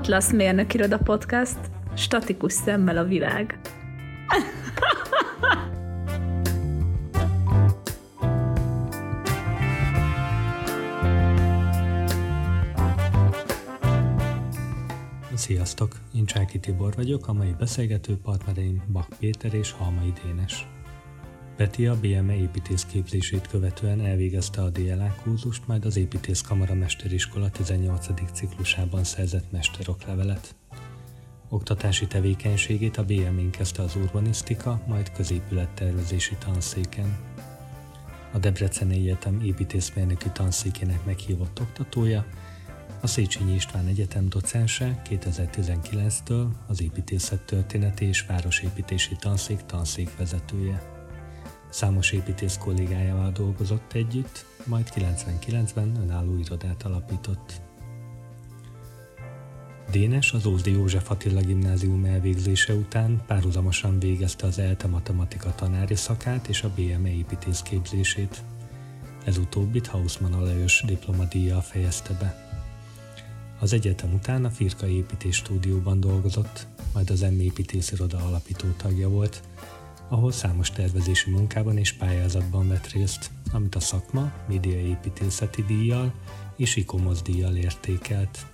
Atlasz Mérnök Iroda Podcast, statikus szemmel a világ. Sziasztok! Én Csáki Tibor vagyok, a mai beszélgető partnereim Bak Péter és Halmai Dénes. Peti a BME építészképzését követően elvégezte a DLA kurzust, majd az Építészkamara Mesteriskola 18. ciklusában szerzett mesteroklevelet. Oktatási tevékenységét a BME-n kezdte az urbanisztika, majd középülettervezési tanszéken. A Debreceni Egyetem építészmérnöki tanszékének meghívott oktatója, a Széchenyi István Egyetem docense 2019-től az építészettörténeti és városépítési tanszék tanszékvezetője. Számos építész kollégájával dolgozott együtt, majd 99-ben önálló irodát alapított. Dénes az Ózdi József Attila gimnázium elvégzése után párhuzamosan végezte az ELTE matematika tanári szakát és a BME építészképzését. Ez utóbbit Hausmann Alajos diplomadíjjal fejezte be. Az egyetem után a Firka építés stúdióban dolgozott, majd az M építész iroda alapító tagja volt, ahol számos tervezési munkában és pályázatban vett részt, amit a szakma médiaépítészeti díjjal és ikomoz díjjal értékelt.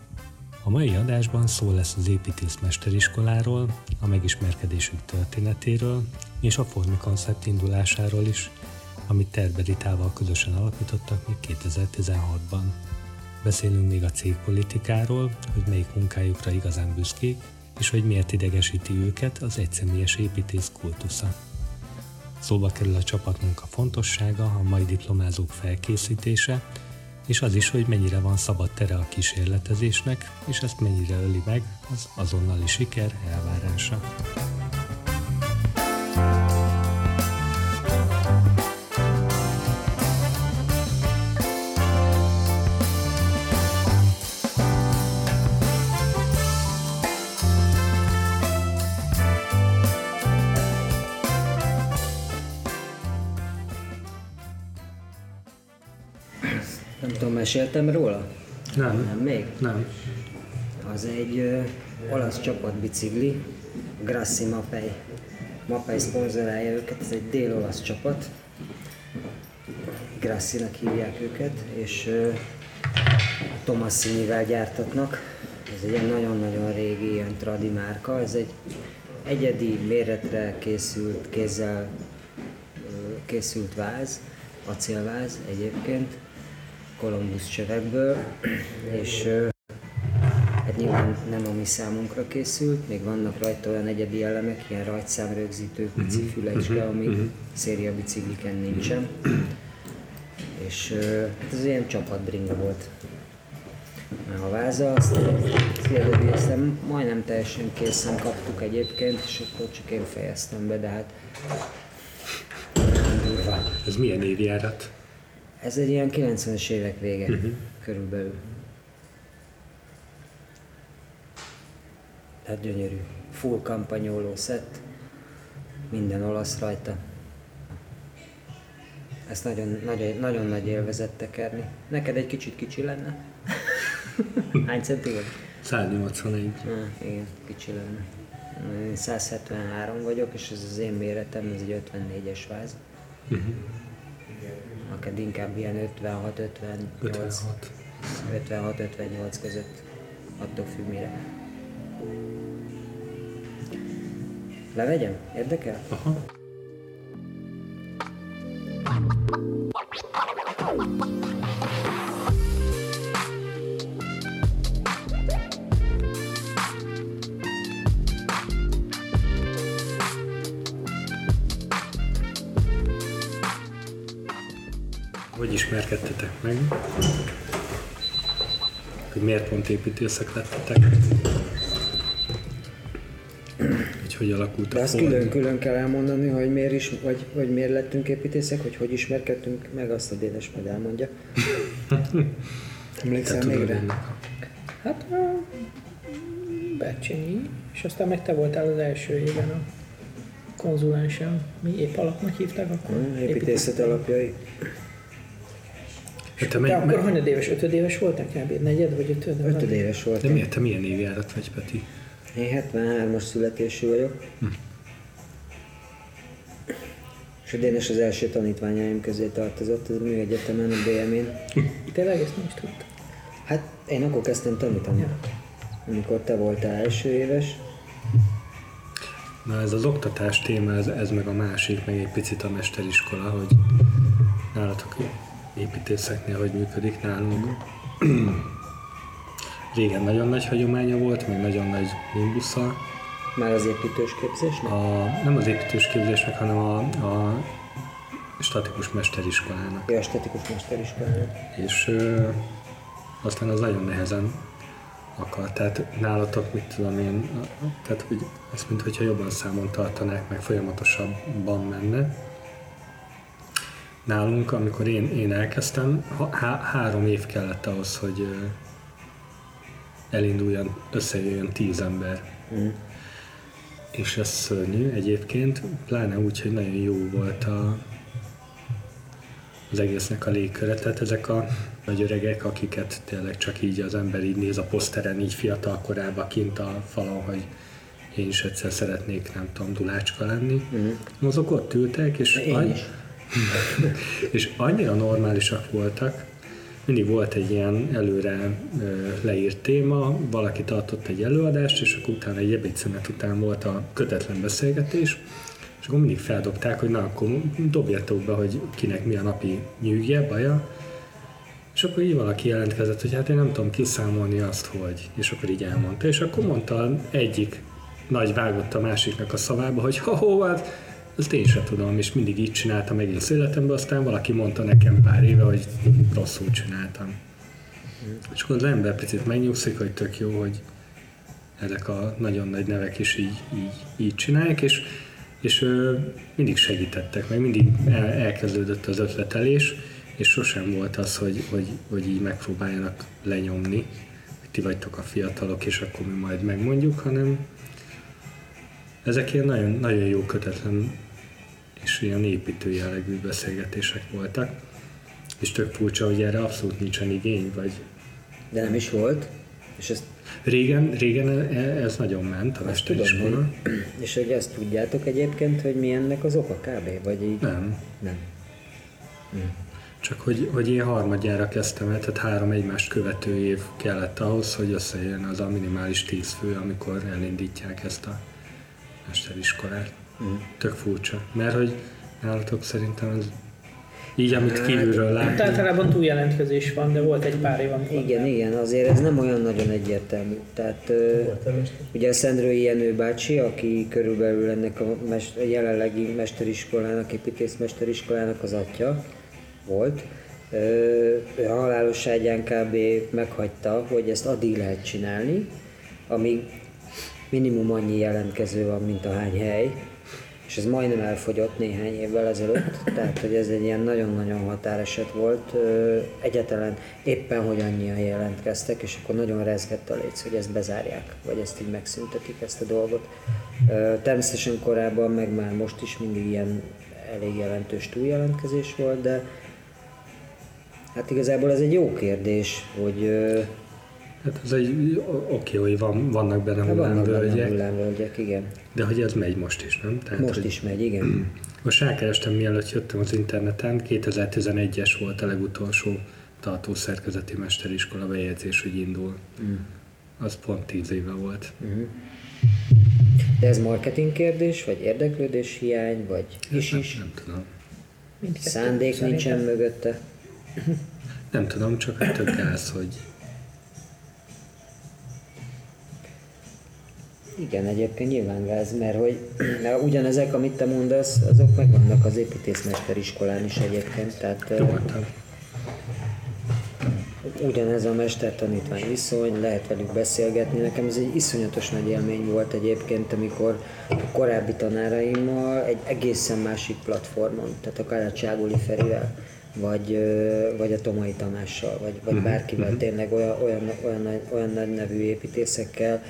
A mai adásban szó lesz az építészmesteriskoláról, a megismerkedésük történetéről és a Formi koncept indulásáról is, amit Terberitával közösen alapítottak még 2016-ban. Beszélünk még a cégpolitikáról, hogy melyik munkájukra igazán büszkék, és hogy miért idegesíti őket az egyszemélyes építész kultusza. Szóba kerül a csapatmunka fontossága, a mai diplomázók felkészítése, és az is, hogy mennyire van szabad tere a kísérletezésnek, és ezt mennyire öli meg az azonnali siker elvárása. Meséltem róla? Nem. Nem még? Nem. Az egy ö, olasz csapatbicikli, Grassi Mapei. Mapei szponzorálja őket, ez egy dél-olasz csapat. Grassinak hívják őket, és ö, Tomassinivel gyártatnak. Ez egy nagyon-nagyon régi ilyen tradi márka. Ez egy egyedi méretre készült, kézzel készült váz, acélváz egyébként Kolumbusz csövekből, és hát nyilván nem a mi számunkra készült, még vannak rajta olyan egyedi elemek, ilyen rajtszámrögzítő pici uh-huh, fülecske, ami uh-huh. széria bicikliken nincsen. És hát ez ilyen csapatbringa volt. A váza, azt hiszem majdnem teljesen készen kaptuk egyébként, és akkor csak én fejeztem be, de hát durva. Ez milyen évjárat? Ez egy ilyen 90-es évek vége uh-huh. körülbelül. Tehát gyönyörű. Full kampanyoló szett, minden olasz rajta. Ezt nagyon, nagyon, nagyon nagy élvezett tekerni. Neked egy kicsit kicsi lenne? Hány centi vagy? 181. Ah, igen, kicsi lenne. Én 173 vagyok, és ez az én méretem, ez egy 54-es váz. Uh-huh neked inkább ilyen 56-58 56-58 között attól függ mire. Levegyem? Érdekel? Aha. Hogy ismerkedtetek meg? Hogy miért pont építészek lettetek? Hogy hogy alakult De azt külön-külön kell elmondani, hogy miért, is, vagy, hogy miért lettünk építészek, hogy hogy ismerkedtünk, meg azt a Dénes majd elmondja. Emlékszel még rá? Hát a Becsényi, és aztán meg te voltál az első éven a konzulensem. Mi épp alapnak hívták akkor? Építészet alapjai. Hát te De megy, akkor megy, hanyadéves, ötödéves voltál kb. Negyed vagy ötöd? Ötödéves de voltam. miért te milyen évjárat vagy, Peti? Én 73-as születésű vagyok. És a Dénes az első tanítványaim közé tartozott, az a műegyetemen, a BM-én. Tényleg ezt nem is tudtam. Hát én akkor kezdtem tanítani, Ja. amikor te voltál első éves. Na ez az oktatás téma, ez, ez meg a másik, meg egy picit a mesteriskola, hogy nálatok építészeknél hogy működik nálunk. Régen nagyon nagy hagyománya volt, meg nagyon nagy nimbusza. Már az építős képzésnek? A, nem az építősképzésnek, hanem a, a statikus mesteriskolának. Ja, a statikus mesteriskolának. És ö, aztán az nagyon nehezen akar. Tehát nálatok, mit tudom én, tehát hogy ezt mint hogyha jobban számon tartanák, meg folyamatosabban menne. Nálunk, amikor én, én elkezdtem, há, három év kellett ahhoz, hogy elinduljon, összejöjjön tíz ember. Mm. És ez szörnyű egyébként, pláne úgy, hogy nagyon jó volt a, az egésznek a légköre, tehát ezek a nagy öregek, akiket tényleg csak így az ember így néz a poszteren, így fiatal korában kint a falon, hogy én is egyszer szeretnék, nem tudom, dulácska lenni. Mm. Azok ott ültek, és, Én is. és annyira normálisak voltak, mindig volt egy ilyen előre leírt téma, valaki tartott egy előadást, és akkor utána egy ebédszünet után volt a kötetlen beszélgetés, és akkor mindig feldobták, hogy na akkor dobjatok be, hogy kinek mi a napi nyűgje, baja, és akkor így valaki jelentkezett, hogy hát én nem tudom kiszámolni azt, hogy, és akkor így elmondta, és akkor mondta egyik nagy vágott a másiknak a szavába, hogy ha hát ezt én sem tudom, és mindig így csináltam egész életemben, aztán valaki mondta nekem pár éve, hogy rosszul csináltam. És akkor az ember picit megnyugszik, hogy tök jó, hogy ezek a nagyon nagy nevek is így, így, így csinálják, és, és ö, mindig segítettek, meg mindig el, elkezdődött az ötletelés, és sosem volt az, hogy, hogy, hogy így megpróbáljanak lenyomni, hogy ti vagytok a fiatalok, és akkor mi majd megmondjuk, hanem ezek ilyen nagyon, nagyon jó kötetlen és ilyen építő jellegű beszélgetések voltak. És tök furcsa, hogy erre abszolút nincsen igény, vagy De nem is volt. És ezt, régen, régen e- ez nagyon ment, a hogy, és hogy ezt tudjátok egyébként, hogy mi ennek az oka kb. Vagy így? Nem. Nem. Csak hogy, hogy én harmadjára kezdtem el, tehát három egymást követő év kellett ahhoz, hogy összejön az a minimális tíz fő, amikor elindítják ezt a mesteriskolát. Mm. Tök furcsa, mert hogy nálatok szerintem ez így, amit Hát, kívülről Hát látunk. általában túljelentkezés van, de volt egy pár év, amikor Igen, igen, azért ez nem olyan nagyon egyértelmű. Tehát ö, ugye a Szendrői Jenő bácsi, aki körülbelül ennek a, mes- a jelenlegi mesteriskolának, építészmesteriskolának az atya volt, ő a halálos ágyán kb. meghagyta, hogy ezt addig lehet csinálni, amíg minimum annyi jelentkező van, mint a hány hely, és ez majdnem elfogyott néhány évvel ezelőtt, tehát hogy ez egy ilyen nagyon-nagyon határeset volt. Egyetlen éppen, hogy annyian jelentkeztek, és akkor nagyon rezgett a léc, hogy ezt bezárják, vagy ezt így megszüntetik, ezt a dolgot. Természetesen korábban, meg már most is mindig ilyen elég jelentős túljelentkezés volt, de hát igazából ez egy jó kérdés, hogy Hát ez egy oké, hogy van, vannak benne hát vannak benne hullámvölgyek, hullámvölgyek, igen. De hogy ez megy most is, nem? Tehát, Most hogy is megy, igen. Most rákerestem, mielőtt jöttem az interneten, 2011-es volt a legutolsó tartószerkezeti mesteriskola bejegyzés, hogy indul. Mm. Az pont 10 éve volt. Mhm. De ez marketing kérdés, vagy érdeklődés hiány, vagy is is? Nem tudom. mindkettő Szándék nincsen mögötte? Nem tudom, csak hogy tök gáz, hogy Igen, egyébként nyilván gáz, mert hogy mert ugyanezek, amit te mondasz, azok megvannak az építészmesteriskolán is egyébként, tehát nyugodtan. ugyanez a mester-tanítvány viszony, lehet velük beszélgetni. Nekem ez egy iszonyatos nagy élmény volt egyébként, amikor a korábbi tanáraimmal egy egészen másik platformon, tehát akár a Cságuli Ferivel, vagy, vagy a Tomai Tamással, vagy, vagy bárkivel, tényleg olyan, olyan, olyan, olyan nagy nevű építészekkel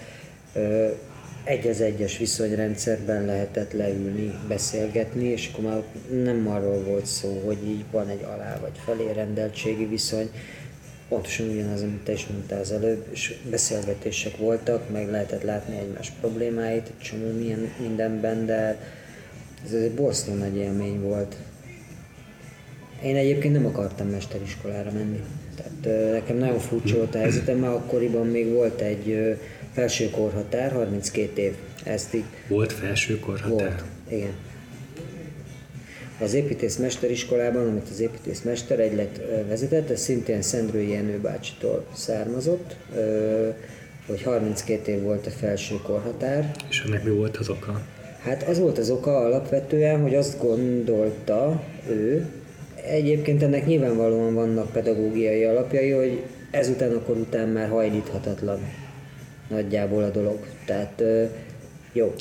egy az egyes viszonyrendszerben lehetett leülni, beszélgetni, és akkor már nem arról volt szó, hogy így van egy alá vagy felé rendeltségi viszony, pontosan ugyanaz, amit te is mondtál az előbb, és beszélgetések voltak, meg lehetett látni egymás problémáit, egy csomó milyen mindenben, de ez egy borzasztó nagy élmény volt. Én egyébként nem akartam mesteriskolára menni. Tehát nekem nagyon furcsa volt a helyzetem, mert akkoriban még volt egy felső korhatár, 32 év. Ezt így Volt felső korhatár? volt. Igen. Az építész mesteriskolában, amit az építészmester egylet vezetett, ez szintén Szendrői Jenő bácsitól származott, hogy 32 év volt a felső korhatár, És ennek mi volt az oka? Hát az volt az oka alapvetően, hogy azt gondolta ő, egyébként ennek nyilvánvalóan vannak pedagógiai alapjai, hogy ezután akkor után már hajlíthatatlan nagyjából a dolog. Tehát jó,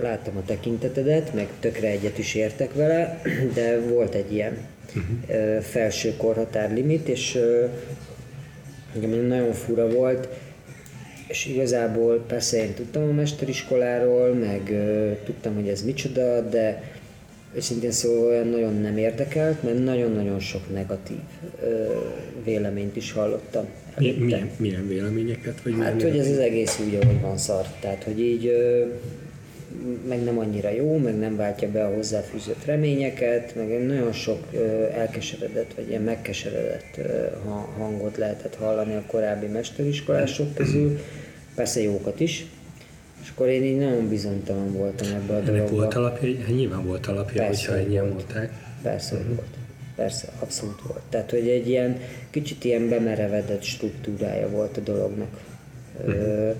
láttam a tekintetedet, meg tökre egyet is értek vele, de volt egy ilyen uh-huh. felső korhatár limit, és nagyon fura volt, és igazából persze én tudtam a mesteriskoláról, meg tudtam, hogy ez micsoda, de őszintén szóval olyan nagyon nem érdekelt, mert nagyon-nagyon sok negatív véleményt is hallottam. Mi, előtte. milyen, milyen véleményeket? Vagy Hát, milyen hogy ez az egész úgy, ahogy van szar. Tehát, hogy így meg nem annyira jó, meg nem váltja be a hozzáfűzött reményeket, meg nagyon sok elkeseredett, vagy ilyen megkeseredett hangot lehetett hallani a korábbi mesteriskolások közül, persze jókat is. És akkor én így nagyon bizonytalan voltam ebbe a Ennek dologba. volt alapja? Hát nyilván volt alapja, Persze, hogyha hogy ennyien mondták. Persze, hogy volt. Persze, abszolút volt. Tehát, hogy egy ilyen kicsit ilyen bemerevedett struktúrája volt a dolognak. Ö,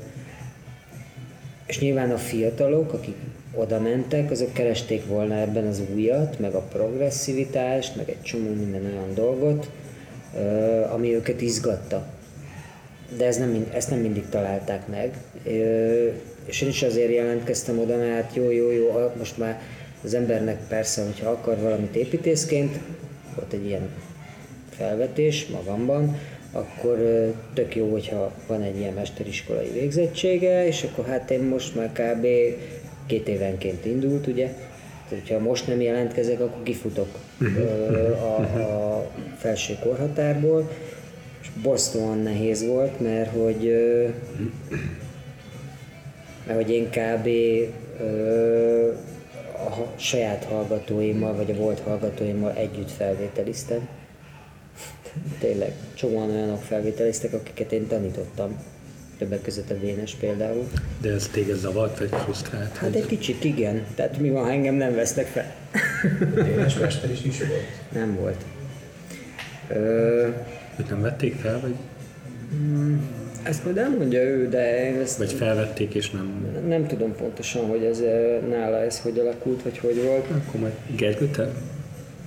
és nyilván a fiatalok, akik oda mentek, azok keresték volna ebben az újat, meg a progresszivitást, meg egy csomó minden olyan dolgot, ami őket izgatta. De ez nem, ezt nem mindig találták meg. És én is azért jelentkeztem oda, mert hát jó, jó, jó, most már az embernek persze, hogyha akar valamit építészként, volt egy ilyen felvetés magamban, akkor tök jó, hogyha van egy ilyen mesteriskolai végzettsége, és akkor hát én most már kb. két évenként indult, ugye? Hogyha most nem jelentkezek, akkor kifutok ö, a, a felső korhatárból, és borzasztóan nehéz volt, mert hogy, mert hogy én kb. A saját hallgatóimmal, vagy a volt hallgatóimmal együtt felvételiztem. Tényleg, csomóan olyanok felvételiztek, akiket én tanítottam. Többek között a Dénes például. De ez téged zavart, vagy frusztrált? Hát egy kicsit igen. Tehát mi van, ha engem nem vesznek fel? Dénes mester is is volt. Nem volt. Ö, Őt nem vették fel, vagy, ezt majd elmondja ő, de én ezt vagy felvették és nem... nem tudom pontosan, hogy ez ö, nála ez hogy alakult, vagy hogy volt. Akkor majd Gergő, te?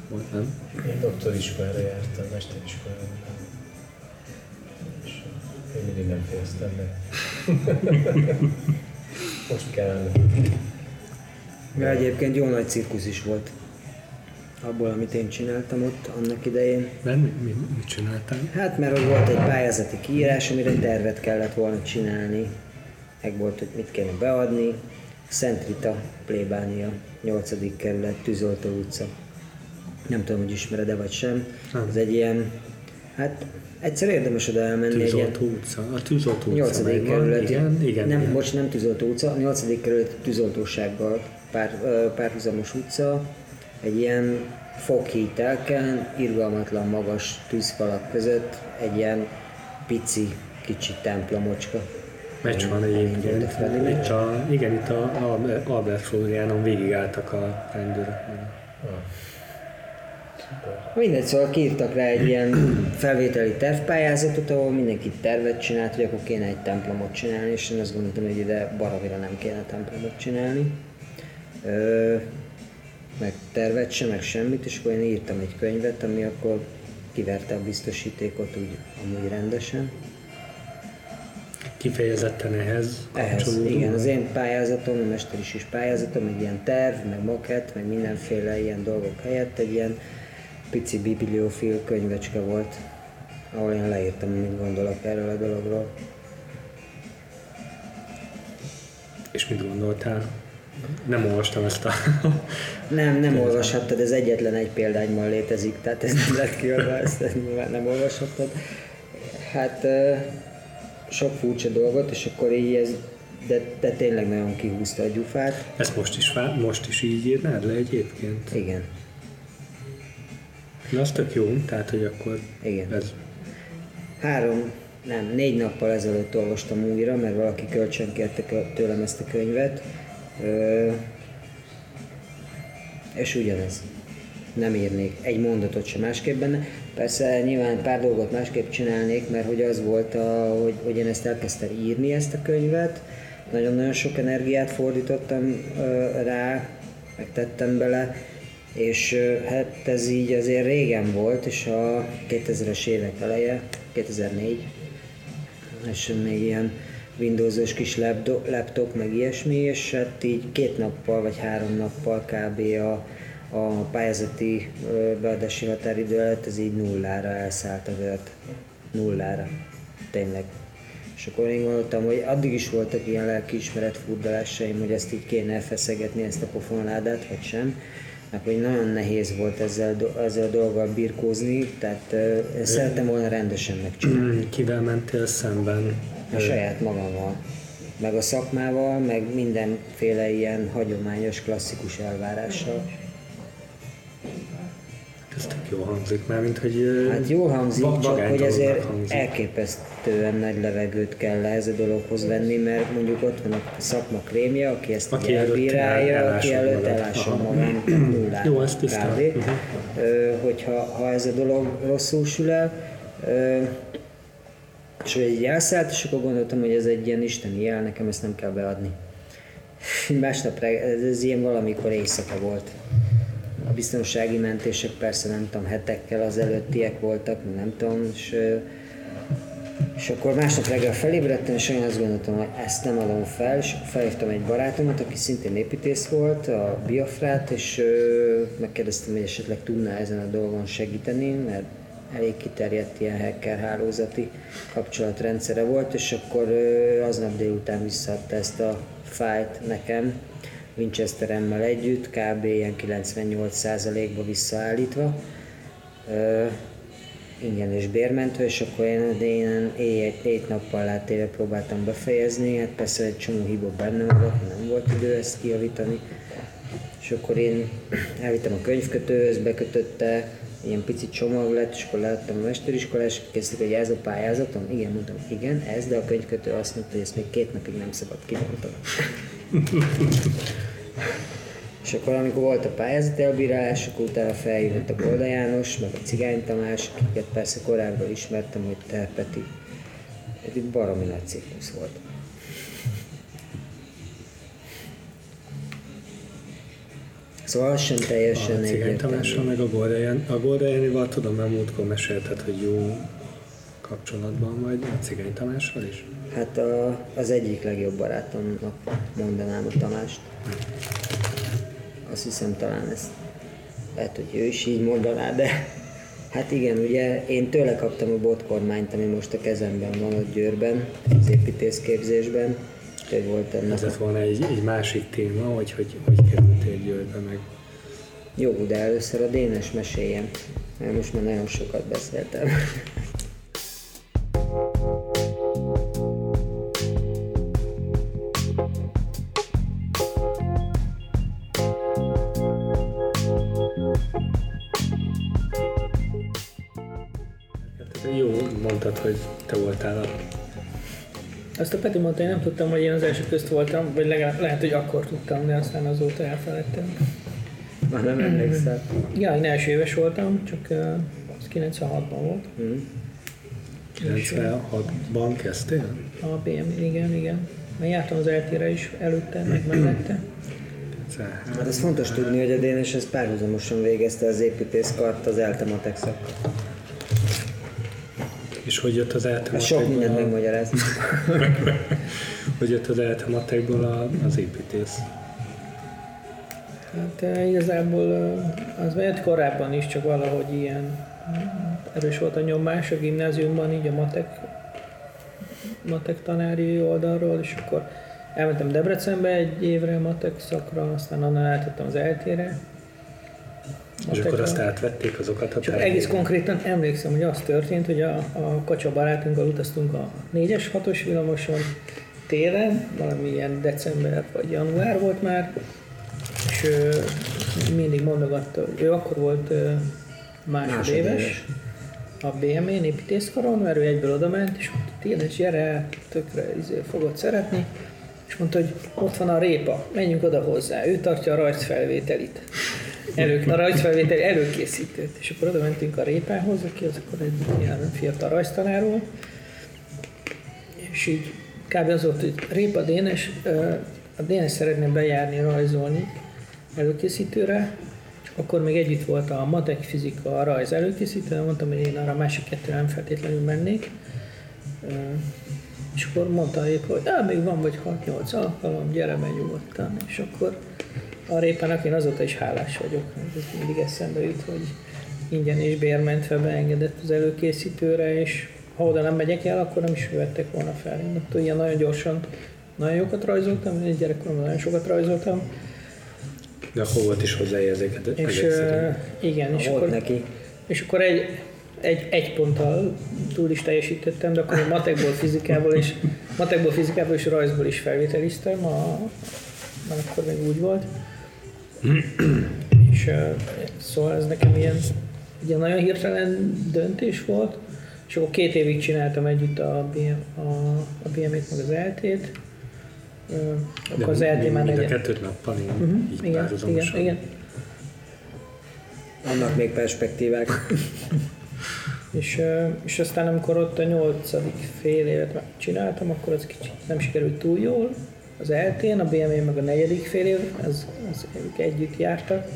Volt, nem? Én doktoriskolára jártam, mesteriskolára. És én mindig nem fejeztem be. Most kell. Mert egyébként jó nagy cirkusz is volt. Abból, amit én csináltam ott annak idején. Mert mi, mi, mit csináltál? Hát mert hogy volt egy pályázati kiírás, amire tervet kellett volna csinálni. Meg volt, hogy mit kéne beadni. Szent Rita, plébánia, 8. kerület, Tűzoltó utca. Nem tudom, hogy ismered-e vagy sem. Nem. Ez egy ilyen, hát egyszer érdemes oda elmenni. ilyen- Tűzoltó utca. A Tűzoltó utca 8. megvan. kerület. Igen, igen. Nem, igen. bocs, nem Tűzoltó utca, a 8. kerület tűzoltósággal pár, párhuzamos utca, egy ilyen foghítelken, irgalmatlan magas tűzfalak között, egy ilyen pici, kicsi templomocska. Meccs van egyébként. Itt a, igen, itt a, Albert Flóriánon végigálltak a rendőrök. Ah. Mindegy, szóval kiírtak rá egy ilyen felvételi tervpályázatot, ahol mindenki tervet csinált, hogy akkor kéne egy templomot csinálni, és én azt gondoltam, hogy ide baromira nem kéne templomot csinálni. Ö, tervet sem, meg semmit, és akkor én írtam egy könyvet, ami akkor kiverte a biztosítékot úgy amúgy rendesen. Kifejezetten ehhez Ehhez, igen, az én pályázatom, a mester is is pályázatom, egy ilyen terv, meg makett, meg mindenféle ilyen dolgok helyett egy ilyen pici bibliofil könyvecske volt, ahol én leírtam, mit gondolok erről a dologról. És mit gondoltál? Nem olvastam ezt a... Nem, nem olvashattad, ez egyetlen egy példányban létezik, tehát ez nem lett kiadva, ezt nem olvashattad. Hát sok furcsa dolgot, és akkor így ez, de, de tényleg nagyon kihúzta a gyufát. Ezt most is, vá- most is így írnád le egyébként? Igen, Na, az tök jó, tehát, hogy akkor igen. ez Három, nem, négy nappal ezelőtt olvastam újra, mert valaki kölcsön kérte kö- tőlem ezt a könyvet. Ö, és ugyanez. Nem írnék egy mondatot sem másképp benne. Persze nyilván pár dolgot másképp csinálnék, mert hogy az volt, a, hogy, hogy én ezt elkezdtem írni, ezt a könyvet. Nagyon-nagyon sok energiát fordítottam ö, rá, megtettem bele, és hát ez így azért régen volt, és a 2000-es évek eleje, 2004, és még ilyen Windowsos kis laptop, laptop, meg ilyesmi, és hát így két nappal vagy három nappal kb. a, a pályázati beadási határidő előtt ez így nullára elszállt a Word. Nullára. Tényleg. És akkor én gondoltam, hogy addig is voltak ilyen lelkiismeret furdalásaim, hogy ezt így kéne elfeszegetni, ezt a pofonládát, vagy sem. Mert hogy nagyon nehéz volt ezzel, ezzel a dolggal birkózni, tehát uh, szerettem volna rendesen megcsinálni. Mm, Kivel mentél szemben? A saját magammal, meg a szakmával, meg mindenféle ilyen hagyományos, klasszikus elvárással. Ez tök jó hangzik, már mint hogy... Hát jól hangzik, csak hogy ezért hangzik. elképesztően nagy levegőt kell ehhez a dologhoz venni, mert mondjuk ott van a szakma krémje, aki ezt Aki elbírálja, el- aki előtt elásom magam nullát. Jó, ez tiszta. kb. Mhm. Ö, Hogyha ha ez a dolog rosszul sül el, és hogy így elszállt, és akkor gondoltam, hogy ez egy ilyen isteni jel, nekem ezt nem kell beadni. Másnap reg- ez, ez ilyen valamikor éjszaka volt. A biztonsági mentések persze nem tudom, hetekkel az előttiek voltak, nem tudom, és, és akkor másnap reggel felébredtem, és olyan azt gondoltam, hogy ezt nem adom fel, és felhívtam egy barátomat, aki szintén építész volt, a Biafrát, és megkérdeztem, hogy esetleg tudná ezen a dolgon segíteni, mert elég kiterjedt ilyen hacker hálózati kapcsolatrendszere volt, és akkor aznap délután visszaadta ezt a fájlt nekem, Winchesteremmel együtt, kb. ilyen 98%-ba visszaállítva. Ö, ingyen és bérmentő, és akkor én, én éjjel, nappal látéve próbáltam befejezni, hát persze egy csomó hiba benne maradt, nem volt idő ezt kijavítani. És akkor én elvittem a könyvkötőhöz, bekötötte, ilyen pici csomag lett, és akkor leadtam a mesteriskolás, kezdték, hogy ez a pályázatom? Igen, mondtam, igen, ez, de a könyvkötő azt mondta, hogy ezt még két napig nem szabad kibontani. És akkor, amikor volt a pályázati elbírálás, akkor utána feljött a Golda János, meg a Cigány Tamás, akiket persze korábban ismertem, hogy te Peti. Egy baromi nagy volt. Szóval az sem teljesen A Cigány. Tamással meg a Goldajan, a Goldajanival tudom, mert múltkor mesélted, hogy jó kapcsolatban vagy a Cigány Tamással is. Hát a, az egyik legjobb barátomnak mondanám a Tamást. Azt hiszem talán ezt lehet, hogy ő is így mondaná, de hát igen, ugye én tőle kaptam a botkormányt, ami most a kezemben van ott Győrben, az építészképzésben. Ő volt ennek Ez lett volna egy, egy másik téma, hogy hogy, hogy kerültél Győrbe meg. Jó, de először a Dénes meséljem, mert most már nagyon sokat beszéltem. Jó, mondtad, hogy te voltál a... Azt a Peti mondta, én nem tudtam, hogy én az első közt voltam, vagy legalább lehet, hogy akkor tudtam, de aztán azóta elfelejtem. Már nem emlékszel. Ja, én első éves voltam, csak uh, az 96-ban volt. Hm? 96-ban kezdtél? A PM, igen, igen. Mert jártam az eltére is előtte, meg mellette. Hát ez fontos tudni, hogy a Dénes ezt párhuzamosan végezte az építészkart az Eltematek szakkal. Hogy jött az Ez sok mindent eltematekból, megmagyaráz. hogy jött az eltematekból a, az építész? Hát uh, igazából uh, az mehet korábban is, csak valahogy ilyen uh, erős volt a nyomás a gimnáziumban, így a matek, matek tanári oldalról, és akkor elmentem Debrecenbe egy évre matek szakra, aztán onnan átadtam az eltére. És akkor azt átvették azokat a Csak egész konkrétan emlékszem, hogy az történt, hogy a, a kacsa barátunkkal utaztunk a 4-es 6-os villamoson télen, valamilyen december vagy január volt már, és ö, mindig mondogatta, ő akkor volt másodéves, Másodéves. a BME-n építészkaron, mert ő egyből oda ment, és mondta, Téles, gyere, tökre izé, fogod szeretni, és mondta, hogy ott van a répa, menjünk oda hozzá, ő tartja a rajzfelvételit. Elő, a rajzfelvételi előkészítőt. És akkor oda mentünk a répához, aki az akkor egy ilyen fiatal rajztanár volt, és így kb. az volt, hogy Répa Dénes, a Dénes szeretné bejárni rajzolni előkészítőre, akkor még együtt volt a matek, fizika, a rajz előkészítő, mondtam, hogy én arra a másik kettőre nem feltétlenül mennék. És akkor mondta Répa, hogy "Á, még van vagy 6-8 alkalom, gyere, menj nyugodtan. És akkor a Répának én azóta is hálás vagyok. Ez mindig eszembe jut, hogy ingyen és bérmentve beengedett az előkészítőre, és ha oda nem megyek el, akkor nem is vettek volna fel. Én attól ilyen nagyon gyorsan, nagyon jókat rajzoltam, én gyerekkoromban nagyon sokat rajzoltam, De akkor volt is hozzá érzéket. és uh, igen, és akkor, neki. és akkor egy, egy, egy ponttal túl is teljesítettem, de akkor én matekból, fizikából és matekból, fizikából és rajzból is felvételiztem, a, mert akkor még úgy volt. és szóval ez nekem ilyen, ilyen nagyon hirtelen döntés volt, és akkor két évig csináltam együtt a, BM, a, a BM-ét meg az LT-t. Ö, De Akkor az LT mind- már mind a kettőt nappal így, Uh-huh, így igen, igen, igen. Annak még perspektívák. És, és aztán amikor ott a nyolcadik fél évet megcsináltam, akkor az kicsit nem sikerült túl jól. Az eltén, a BME meg a negyedik fél év, az, az ők együtt jártak,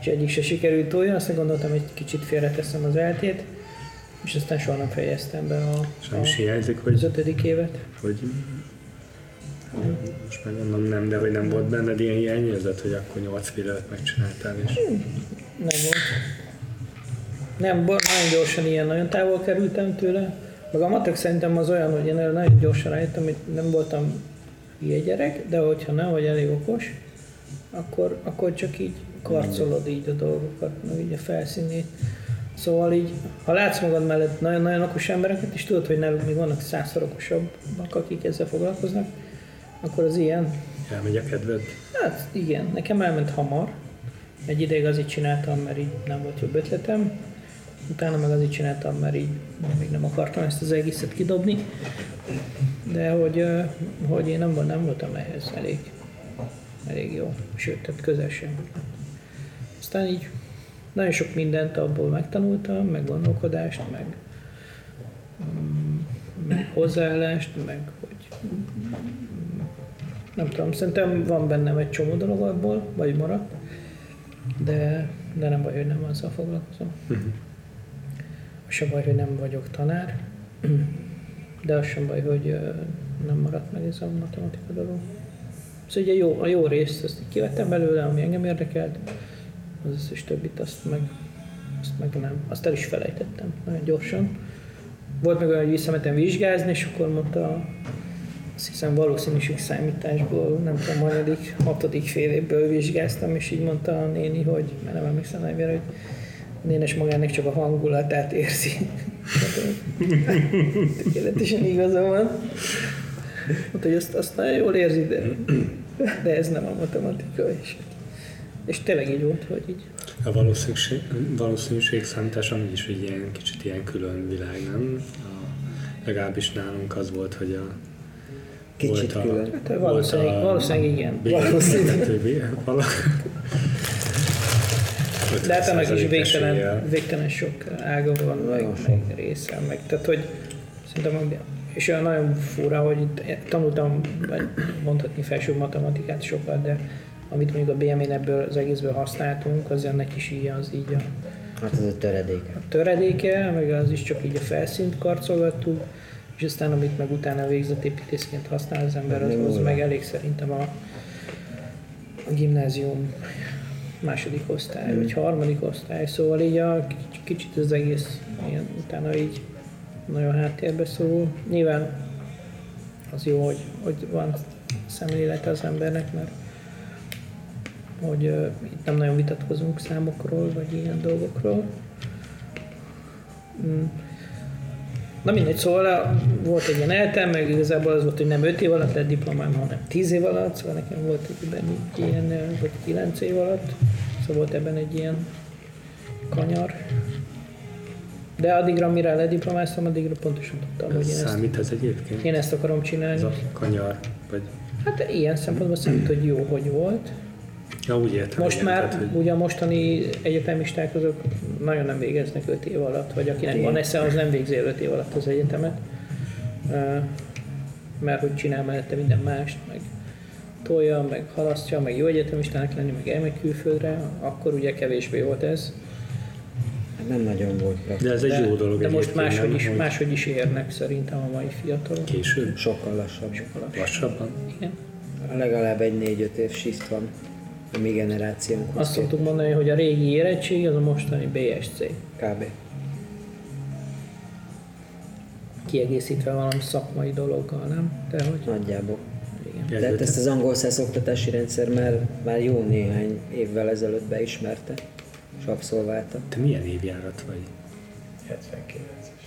és egyik se sikerült jól, aztán gondoltam, hogy kicsit félreteszem az eltét, és aztán soha nem fejeztem be a, is a, hiányzik, az hogy, ötödik évet. hogy most már mondom nem, de hogy nem volt benned ilyen hiányérzet, hogy akkor nyolc videót megcsináltál, és Nem volt. Nem, nagyon gyorsan ilyen, nagyon távol kerültem tőle. Meg a matek szerintem az olyan, hogy én nagyon gyorsan rájöttem, hogy nem voltam hülye gyerek, de hogyha nem vagy elég okos, akkor, akkor csak így karcolod így a dolgokat, meg így a felszínét. Szóval így, ha látsz magad mellett nagyon-nagyon okos embereket, és tudod, hogy náluk még vannak százszor okosabbak, akik ezzel foglalkoznak, akkor az ilyen, elmegy a kedved. Hát igen, nekem elment hamar. Egy ideig azért csináltam, mert így nem volt jobb ötletem. Utána meg azért csináltam, mert így még nem akartam ezt az egészet kidobni. De hogy, hogy én nem, nem voltam ehhez elég, elég jó. Sőt, tehát közel sem. Aztán így nagyon sok mindent abból megtanultam, meg gondolkodást, meg, mm, meg hozzáállást, meg hogy nem tudom, szerintem van bennem egy csomó dolog abból, vagy maradt, de, de nem baj, hogy nem azzal foglalkozom. Az sem baj, hogy nem vagyok tanár, de az sem baj, hogy nem maradt meg ez a matematika dolog. Szóval ugye jó, a jó részt azt kivettem belőle, ami engem érdekelt, az összes többit azt meg, azt meg nem. Azt el is felejtettem nagyon gyorsan. Volt meg olyan, hogy visszamentem vizsgázni, és akkor mondta azt hiszem valószínűség számításból, nem tudom, hanyadik, hatodik fél évből vizsgáztam, és így mondta a néni, hogy, mert nem emlékszem nevére, hogy Nénes magának csak a hangulatát érzi. Tökéletesen igaza van. Mondta, hogy azt, azt nagyon jól érzi, de, de ez nem a matematika. És, és tényleg így volt, hogy így. A valószínűség, valószínűség számítás amúgy is egy ilyen kicsit ilyen külön világ, nem? A, legalábbis nálunk az volt, hogy a Kicsit volt a, külön. Hát valószínűleg, valószínűleg igen. Valószínűleg. De hát ennek is 50% végtelen, eséllyel. végtelen sok ága van, meg, meg része, meg tehát, hogy szerintem, és olyan nagyon fura, hogy tanultam, mondhatni felső matematikát sokat, de amit mondjuk a BM-én ebből az egészből használtunk, az ennek is így az így a Hát ez a töredéke. töredéke, meg az is csak így a felszínt karcolgattuk, és aztán amit meg utána végzett építészként használ az ember, az, Még az nulla. meg elég szerintem a, a gimnázium második osztály, vagy harmadik osztály, szóval így a kic- kicsit az egész ilyen, utána így nagyon háttérbe szorul. Nyilván az jó, hogy, hogy van szemlélete az embernek, mert hogy uh, itt nem nagyon vitatkozunk számokról, vagy ilyen dolgokról. Mm. Na mindegy, szóval volt egy ilyen eltem, meg igazából az volt, hogy nem 5 év alatt lett diplomám, hanem 10 év alatt, szóval nekem volt egy, ilyen, vagy 9 év alatt, szóval volt ebben egy ilyen kanyar. De addigra, mire lediplomáztam, addigra pontosan tudtam, hogy én ezt, Számít ez egyébként? én ezt akarom csinálni. Ez a kanyar, vagy... Hát ilyen szempontból számít, hogy jó, hogy volt. Ja, úgy értem. Most igen, már tehát, hogy ugye a mostani egyetemisták azok nagyon nem végeznek 5 év alatt, vagy akinek Igen. van esze, az nem végzi 5 év alatt az egyetemet. Mert hogy csinál mellette minden mást, meg tolja, meg halasztja, meg jó egyetemistának lenni, meg elmegy külföldre, akkor ugye kevésbé volt ez. Hát nem nagyon volt De ez egy De- jó dolog De most máshogy is, hogy máshogy is érnek szerintem a mai fiatalok. Később? Sokkal lassabb. Lassabban? Igen. Legalább egy négy-öt év siszt van a mi generációnkhoz. Azt szoktuk mondani, hogy a régi érettség az a mostani BSC. Kb. Kiegészítve valami szakmai dologgal, nem? De hogy Nagyjából. igen. De hát ezt az angol száz oktatási rendszer már, már jó néhány évvel ezelőtt beismerte és abszolválta. Te milyen évjárat vagy? 79-es.